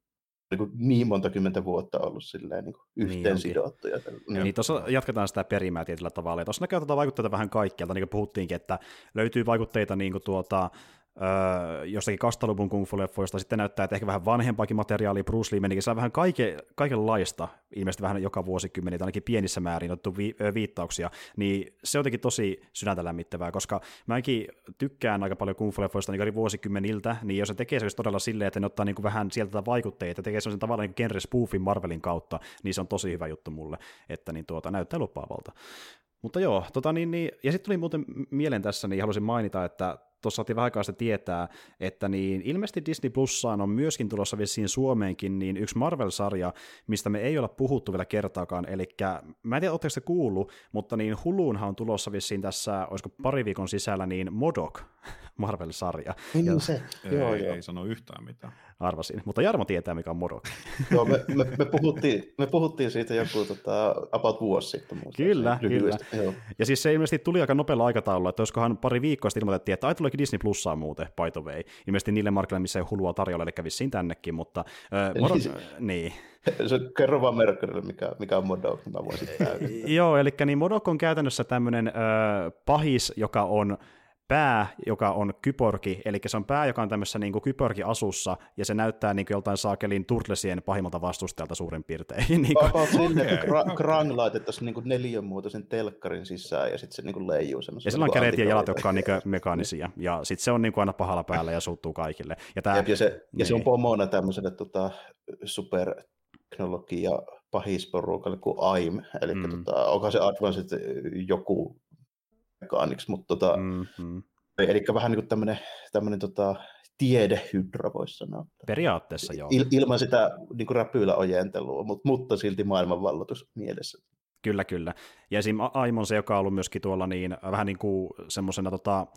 niin, kuin niin monta kymmentä vuotta ollut silleen, niin kuin yhteen onkin. sidottuja. Niin, niin tuossa jatketaan sitä perimää tietyllä tavalla. Ja tuossa näkyy tuota vaikutteita vähän kaikkialta, niin kuin puhuttiinkin, että löytyy vaikutteita niin kuin tuota, öö, jostakin kastaluvun kung fu leffoista, sitten näyttää, että ehkä vähän vanhempaakin materiaalia, Bruce Lee menikin, on vähän kaike, kaikenlaista, ilmeisesti vähän joka vuosikymmenitä, ainakin pienissä määrin otettu vi, viittauksia, niin se on jotenkin tosi sydäntä lämmittävää, koska mäkin tykkään aika paljon kung fu leffoista niin eri vuosikymmeniltä, niin jos se tekee se todella silleen, että ne ottaa niin kuin vähän sieltä vaikutteita, tekee sellaisen tavallaan niin genre spoofin Marvelin kautta, niin se on tosi hyvä juttu mulle, että niin tuota, näyttää lupaavalta. Mutta joo, tota niin, niin, ja sitten tuli muuten mieleen tässä, niin halusin mainita, että tuossa saatiin vähän aikaa sitten tietää, että niin ilmeisesti Disney Plussaan on myöskin tulossa vissiin Suomeenkin niin yksi Marvel-sarja, mistä me ei olla puhuttu vielä kertaakaan, eli mä en tiedä, oletteko se kuullut, mutta niin Huluunhan on tulossa vissiin tässä, olisiko pari viikon sisällä, niin Modok Marvel-sarja, Niin, Ja- se. Ei, Joo, joo. ei sano yhtään mitään. arvasin. Mutta Jarmo tietää, mikä on Modok. Joo, me, me, me, puhuttiin, me puhuttiin siitä joku tota, about vuosi sitten. muistaakseni, Kyllä, lyhyesti. Joo. Ja siis se ilmeisesti tuli aika nopealla aikataululla, että olisikohan pari viikkoa sitten ilmoitettiin, että ai tuleekin Disney Plussaa muuten, by the way. Ilmeisesti niille markkinoille, missä ei hulua tarjolla, eli kävisi tännekin, mutta äh, Modok, se- niin. Se, kerro vaan Merkkurille, mikä, mikä on Modok, niin mä voin sitten täydentää. Joo, eli niin Modok on käytännössä tämmöinen äh, pahis, joka on pää, joka on kyborgi, eli se on pää, joka on tämmöisessä niin kyborgi-asussa, ja se näyttää niin kuin joltain saakelin turtlesien pahimmalta vastustajalta suurin piirtein. niin kuin, About silleen, että Okei. Gra- Krang laitettaisiin niinku neliön muotoisen telkkarin sisään ja sitten se niinku leijuu semmoisella. ja sillä on niinku kädet ja jalat, jotka on niin mekaanisia, ja sitten se on niin kuin aina pahalla päällä ja suuttuu kaikille. Ja tää, Jep, ja, se, ja se on niin. pomona tämmöiselle tota, superteknologia pahisporukalle kuin AIM, eli mm. tota, onko se Advanced joku mekaaniksi, mutta tota, mm. mm, mm, eli vähän niin kuin tämmöinen, tämmöinen tota, tiedehydra voisi sanoa. periaatteessa joo. Il, ilman sitä niin kuin räpyillä ojentelua, mutta, mutta silti maailmanvalloitus mielessä. Kyllä, kyllä. Ja esim. Aimon se, joka on ollut myöskin tuolla niin, vähän niin kuin semmoisena tota,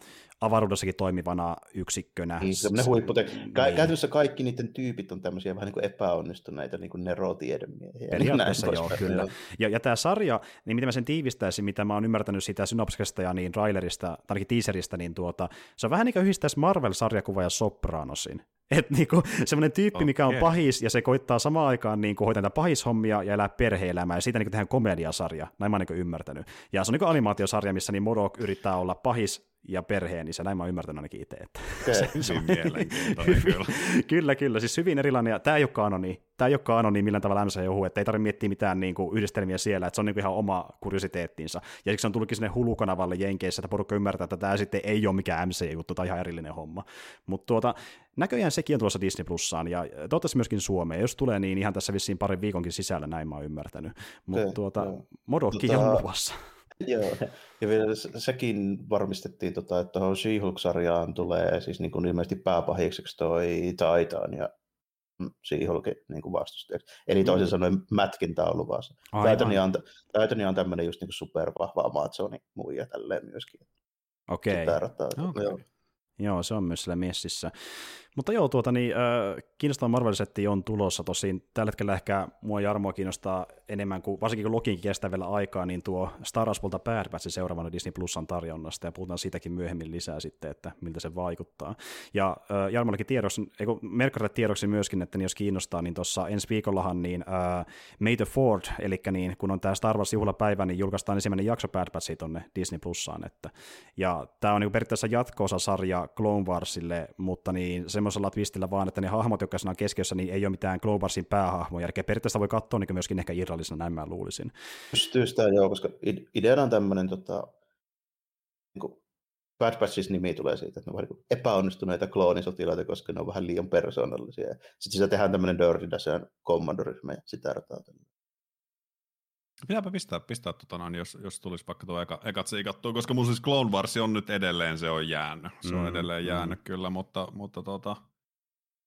avaruudessakin toimivana yksikkönä. Niin, semmoinen huipputek... Kä- niin. Käytännössä kaikki niiden tyypit on tämmöisiä vähän niin kuin epäonnistuneita niin kuin nerotiedemiehiä. Periaatteessa Näin joo, kyllä. Ja, ja tämä sarja, niin miten mä sen tiivistäisin, mitä mä oon ymmärtänyt siitä synopsista ja niin trailerista, tai ainakin teaserista, niin tuota, se on vähän niin kuin yhdistäisi Marvel-sarjakuva ja Sopranosin. Et niinku, semmoinen tyyppi, mikä on pahis, ja se koittaa samaan aikaan niinku, hoitaa näitä pahishommia ja elää perhe-elämää, ja siitä niinku tehdään komediasarja, näin mä oon niinku ymmärtänyt. Ja se on niinku animaatiosarja, missä niin Modok yrittää olla pahis, ja perheen isä, näin mä oon ymmärtänyt ainakin itse. Että Okay. se, se on mielenkiintoinen kyllä. kyllä, kyllä, siis hyvin erilainen, ja tämä ei ole kanoni, tämä ei ole kanoni millään tavalla MCU, että ei tarvitse miettiä mitään niin kuin, yhdistelmiä siellä, että se on niin kuin, ihan oma kuriositeettinsa, ja siksi on tullutkin sinne hulukanavalle Jenkeissä, että porukka ymmärtää, että tämä sitten ei ole mikään MCU-juttu tai ihan erillinen homma, mutta tuota, näköjään sekin on tulossa Disney Plussaan, ja toivottavasti myöskin Suomeen, jos tulee niin ihan tässä vissiin parin viikonkin sisällä, näin mä oon ymmärtänyt, mutta tuota. Modokki Tota- on luvassa. Joo, ja vielä se- sekin varmistettiin, tota, että tuohon She-Hulk-sarjaan tulee siis niin kuin ilmeisesti pääpahikseksi toi Titan ja mm, She-Hulkin niin kuin vastustajaksi. Eli toisin sanoen mätkintä on luvassa. Titania on, Titania on tämmöinen just niin kuin supervahva Amazonin muija tälleen myöskin. Okei. Rataa. Okei. Joo. Joo, se on myös siellä messissä. Mutta joo, tuota, niin, äh, kiinnostava Marvel-setti on tulossa. Tosin tällä hetkellä ehkä mua Jarmoa kiinnostaa enemmän, kuin, varsinkin kun Lokiin kestää vielä aikaa, niin tuo Star Wars Volta Bad Batch seuraavana Disney Plusan tarjonnasta, ja puhutaan siitäkin myöhemmin lisää sitten, että miltä se vaikuttaa. Ja äh, Jarmollekin tiedoksi, eikö Merkarille tiedoksi myöskin, että niin jos kiinnostaa, niin tuossa ensi viikollahan niin äh, May the Ford, eli niin, kun on tämä Star Wars juhlapäivä, niin julkaistaan ensimmäinen jakso Bad Batchia tonne Disney Plussaan. Että, ja tämä on niin periaatteessa jatko-osa sarja Clone Warsille, mutta niin semmoisella twistillä vaan, että ne hahmot, jotka siinä on keskiössä, niin ei ole mitään Clone Warsin päähahmoja, eli periaatteessa voi katsoa niin myöskin ehkä irrallisena, näin mä luulisin. Pystyy sitä joo, koska ide- ideana on tämmöinen tota, niin Bad Batches nimi tulee siitä, että ne ovat niin epäonnistuneita kloonisotilaita, koska ne on vähän liian persoonallisia. Sitten sitä tehdään tämmöinen Dirty Dash kommandoryhmä ja sitä rataa. Pitääpä pistää, pistää tota noin, jos, jos tulisi vaikka tuo eka, ekat siikattua, koska mun siis Clone Wars on nyt edelleen, se on jäänyt. Se on Mm, edelleen mm. jäänyt kyllä, mutta, mutta tota,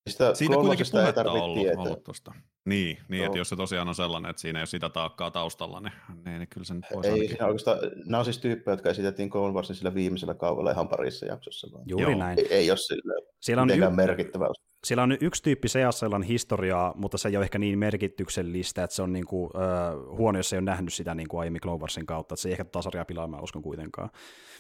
Sitä siitä Clone kuitenkin ei puhetta on ollut, tietää. ollut tosta. Niin, niin että Joo. jos se tosiaan on sellainen, että siinä ei ole sitä taakkaa taustalla, niin, niin, niin kyllä se nyt voisi Ei, ainakin... siinä oikeastaan, nämä on siis tyyppejä, jotka esitettiin Clone Warsin sillä viimeisellä kaudella ihan parissa jaksossa. Vaan. Juuri Joo. näin. Ei, ei ole sillä Siellä on, y- merkittävä osa. Siellä on yksi tyyppi seassa, jolla on historiaa, mutta se ei ole ehkä niin merkityksellistä, että se on niin kuin, äh, huono, jos ei ole nähnyt sitä niin kuin aiemmin Clone Warsin kautta, että se ei ehkä tota sarjaa pilaa, mä uskon kuitenkaan.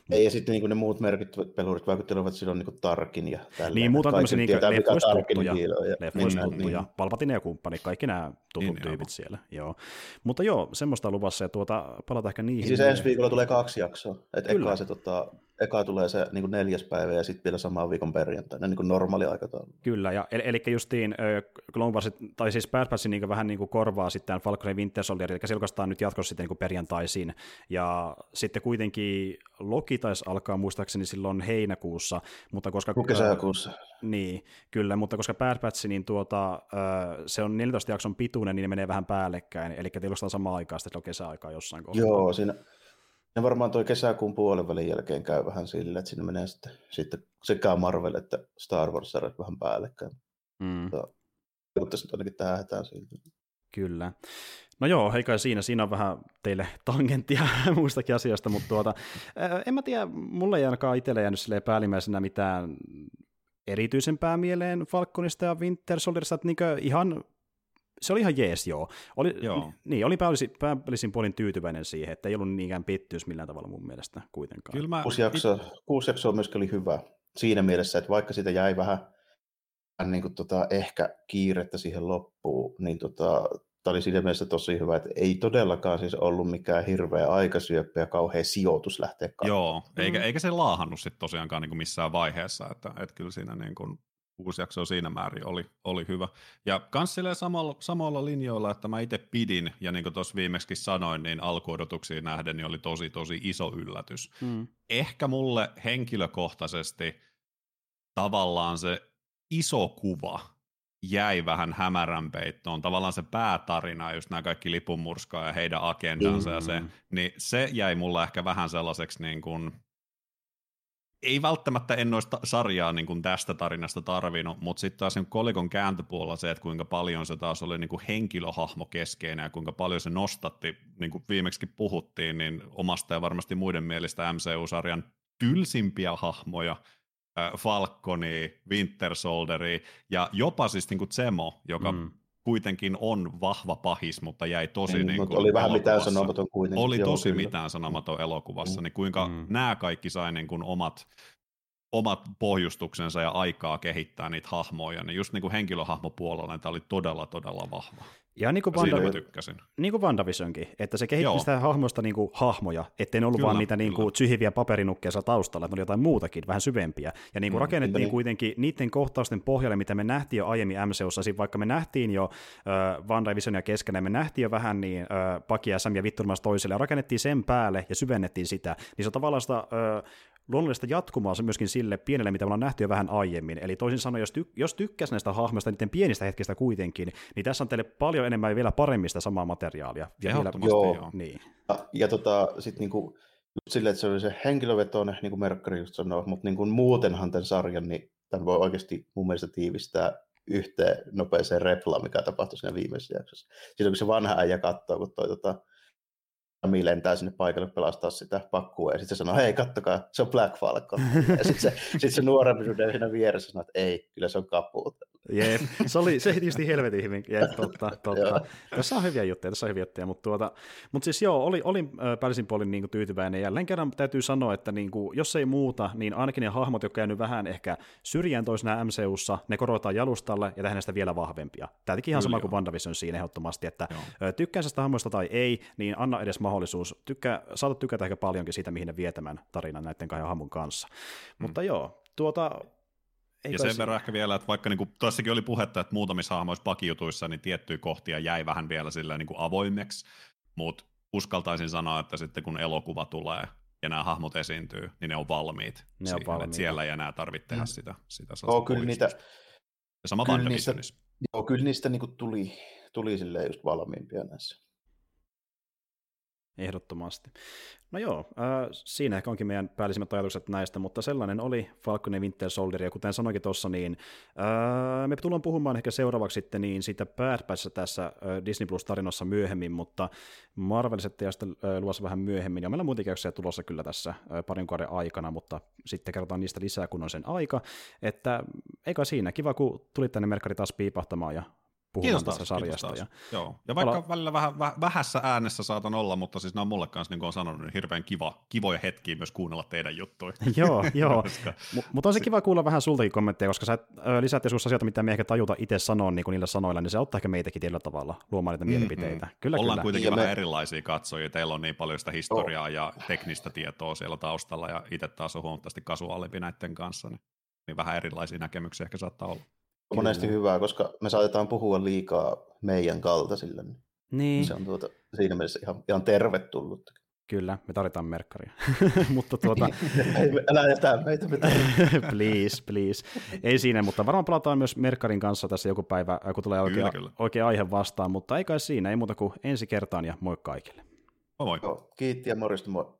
Ei, ja sitten niin ne muut merkittävät pelurit vaikuttelevat silloin niin kuin Tarkin ja tälleen. Niin, muuta Kaikki tämmöisiä niin tietää, mikä leffoista Tarkin tuttuja, kiilo on ja- leffoista niin, niin. Palpatine ja kumppani, kaikki nämä tutut Niin, tyypit siellä. Joo. Mutta joo, semmoista on luvassa, ja tuota, palataan ehkä niihin. Siis ensi viikolla tulee kaksi jaksoa. Et Kyllä. eka, se, tota, eka tulee se niin kuin neljäs päivä ja sitten vielä saman viikon perjantaina, niin kuin normaali aikataulu. Kyllä, ja eli, eli justiin ö, Clone Wars, tai siis Bad Batch niin vähän niin kuin korvaa sitten Falcon Winter Soldier, eli se julkaistaan nyt jatkossa sitten niin kuin perjantaisin, ja sitten kuitenkin Loki taisi alkaa muistaakseni silloin heinäkuussa, mutta koska... Kesäkuussa. Niin, kyllä, mutta koska Bad Batch, niin tuota, ö, se on 14 jakson pituinen, niin ne menee vähän päällekkäin, eli julkaistaan samaan aikaan, sitten on kesäaikaa jossain kohtaa. Joo, siinä ja varmaan toi kesäkuun puolen välin jälkeen käy vähän silleen, että siinä menee sitten, sitten sekä Marvel että Star Wars sarjat vähän päällekkäin. Mm. Nyt ainakin tähän siltä. Kyllä. No joo, eikä siinä, siinä on vähän teille tangenttia muistakin asioista, mutta tuota, en mä tiedä, mulle ei ainakaan itselle jäänyt päällimmäisenä mitään erityisempää mieleen Falconista ja Winter Soldierista, että niinkö ihan se oli ihan jees, joo. Oli, Joo. Niin, oli päällisin, päällisin puolin tyytyväinen siihen, että ei ollut niinkään pettymys millään tavalla mun mielestä kuitenkaan. Kyllä mä, Kuusi jaksoa, kuusi jaksoa myöskin oli hyvä siinä mielessä, että vaikka siitä jäi vähän niin kuin tota, ehkä kiirettä siihen loppuun, niin tota, tämä oli siinä mielessä tosi hyvä, että ei todellakaan siis ollut mikään hirveä aikasyöppö ja kauhea sijoitus lähteä katsomaan. Joo, eikä, Mm. eikä se laahannut sit tosiaankaan niin kuin missään vaiheessa, että, että kyllä siinä niin kuin uusi jakso siinä määrin oli, oli hyvä. Ja kans silleen samalla, samalla linjoilla, että mä itse pidin, ja niin kuin tuossa viimeksi sanoin, niin alkuodotuksiin nähden niin oli tosi tosi iso yllätys. Mm. Ehkä mulle henkilökohtaisesti tavallaan se iso kuva jäi vähän hämärän peittoon. Tavallaan se päätarina, just nämä kaikki lipunmurskaa ja heidän agendansa ja se, Mm. niin se jäi mulle ehkä vähän sellaiseksi niin kuin, ei välttämättä en noista sarjaa niin kuin tästä tarinasta tarvinnut, mutta sitten taas niin kolikon kääntöpuolella se, että kuinka paljon se taas oli niin kuin henkilöhahmo keskeinen ja kuinka paljon se nostatti, niin kuin viimeksi puhuttiin, niin omasta ja varmasti muiden mielestä MCU-sarjan tylsimpiä hahmoja, äh, Falconi, Winter Soldieri ja jopa siis niin kuin Zemo, joka Mm. kuitenkin on vahva pahis, mutta jäi tosi Niin, niin kuin oli vähän mitään elokuvassa. sanomaton kuitenkin. Oli Joo, tosi kyllä. mitään sanomaton elokuvassa, Mm. niin kuinka Mm. nämä kaikki sai niin kuin omat omat pohjustuksensa ja aikaa kehittää niitä hahmoja, niin just niin kuin henkilöhahmopuolella tämä oli todella, todella vahva. Ja niin kuin, ja Vanda, mä tykkäsin. niin kuin WandaVisionkin, että se kehitti Joo. sitä hahmoista niin kuin hahmoja, ettei ne ollut Kyllä, vaan niitä niin kuin tyhjiviä paperinukkeja taustalla, että ne oli jotain muutakin, vähän syvempiä. Ja niin kuin Mm, rakennettiin niin. kuitenkin niiden kohtausten pohjalle, mitä me nähtiin jo aiemmin MCUssa, siis vaikka me nähtiin jo äh, WandaVisionia keskenään, me nähtiin jo vähän niin äh, Paki ja Sam ja vitturmassa toiselle, ja rakennettiin sen päälle ja syvennettiin sitä, niin se on tavallaan sitä äh, luonnollista jatkumaa se myöskin sille pienelle, mitä me ollaan nähty jo vähän aiemmin. Eli toisin sanoen, jos, ty- jos tykkäsi näistä hahmoista, niiden pienistä hetkistä kuitenkin, niin tässä on teille paljon enemmän ja vielä paremmin sitä samaa materiaalia. Ja vielä, Joo. joo. niin. Ja, ja tota, sitten niinku, just silleen, että se oli se henkilövetoinen, niin kuin Merkkari just sanoi, mutta niin kuin muutenhan tämän sarjan, niin tämän voi oikeasti mun mielestä tiivistää yhteen nopeeseen replaan, mikä tapahtui siinä viimeisessä jaksossa. Silloin kun se vanha äijä katsoo, kun toi tota, Ami lentää sinne paikalle pelastaa sitä pakkua, ja sitten se sanoo, hei, kattokaa, se on Black Falcon. ja sitten se, sit se nuorempi dude siinä vieressä sanoo, että ei, kyllä se on kapu. Jep, se oli se tietysti helvetin hyvin. Jep, totta, totta. tässä on hyviä juttuja, tässä on hyviä juttuja, mutta, tuota, mutta siis joo, oli, olin päällisin puolin niin kuin, tyytyväinen. Jälleen kerran täytyy sanoa, että niin kuin, jos ei muuta, niin ainakin ne hahmot, jotka on käynyt vähän ehkä syrjään toisena MCUssa, ne korotetaan jalustalle ja tehdään sitä vielä vahvempia. Tämä teki ihan Kyllä sama joo. kuin WandaVision siinä ehdottomasti, että Joo. ö, tykkää sitä hahmoista tai ei, niin anna edes mahdollisuus. Tykkää, saatat tykätä ehkä paljonkin siitä, mihin ne vie tämän tarinan näiden kahden hahmon kanssa. Mm. Mutta joo, tuota... ei Ja sen verran ehkä vielä, että vaikka niin tuossakin oli puhetta, että muutamissa hahmoissa pakijutuissa, niin tiettyjä kohtia jäi vähän vielä sillä niin kuin avoimeksi, mutta uskaltaisin sanoa, että sitten kun elokuva tulee ja nämä hahmot esiintyy, niin ne on valmiit. Ne on siihen. Että siellä ei enää tarvitse tehdä Mm. sitä, sitä Joo, kyllä niitä, Ja sama kyllä WandaVisionissa. joo, kyllä niistä niinku tuli, tuli silleen just valmiimpia näissä. Ehdottomasti. No joo, äh, siinä ehkä onkin meidän päällissimmät ajatukset näistä, mutta sellainen oli Falcon ja Winter Soldier, ja kuten sanoinkin tuossa, niin äh, me tullaan puhumaan ehkä seuraavaksi sitten niin siitä Batchista tässä äh, Disney Plus-tarinassa myöhemmin, mutta Marveliset ja sitten äh, luvassa vähän myöhemmin, ja meillä on jaksoja tulossa kyllä tässä äh, parin kuukauden aikana, mutta sitten kerrotaan niistä lisää, kun on sen aika, että eikä siinä, kiva kun tulit tänne Merkari taas piipahtamaan ja puhumaan Kiitos tästä taas, sarjasta. kiitos Ja. Joo. Ja vaikka Pala- välillä vähän, väh, vähässä äänessä saatan olla, mutta siis nämä on mulle kanssa, niin kuin olen sanonut, niin hirveän kiva, kivoja hetkiä myös kuunnella teidän juttuja. joo, joo. Koska, Mutta on se kiva kuulla vähän sultakin kommentteja, koska sä ö, lisäät joskus asioita, mitä me ehkä tajuta itse sanoa niin kuin niillä sanoilla, niin se auttaa ehkä meitäkin tietyllä tavalla luomaan niitä mielipiteitä. Kyllä, ollaan kyllä. kuitenkin Ja vähän me- erilaisia katsojia, teillä on niin paljon sitä historiaa ja teknistä tietoa siellä taustalla, ja itse taas on huomattavasti kasuaalimpi näiden kanssa, niin, niin vähän erilaisia näkemyksiä ehkä saattaa olla. Monesti hyvää, koska me saatetaan puhua liikaa meidän kaltaisille. Niin Niin, Se on tuota, siinä mielessä ihan, ihan tervetullut. kyllä, me tarvitaan merkkaria. mutta tuota, Ei, Älä jätä meitä please, please. Ei siinä, mutta varmaan palataan myös Merkkarin kanssa tässä joku päivä, kun tulee oikea, Kyllä, kyllä. oikea aihe vastaan, mutta ei kai siinä, ei muuta kuin ensi kertaan ja moi kaikille. Moi moi! Joo, kiitti ja morjesta moi.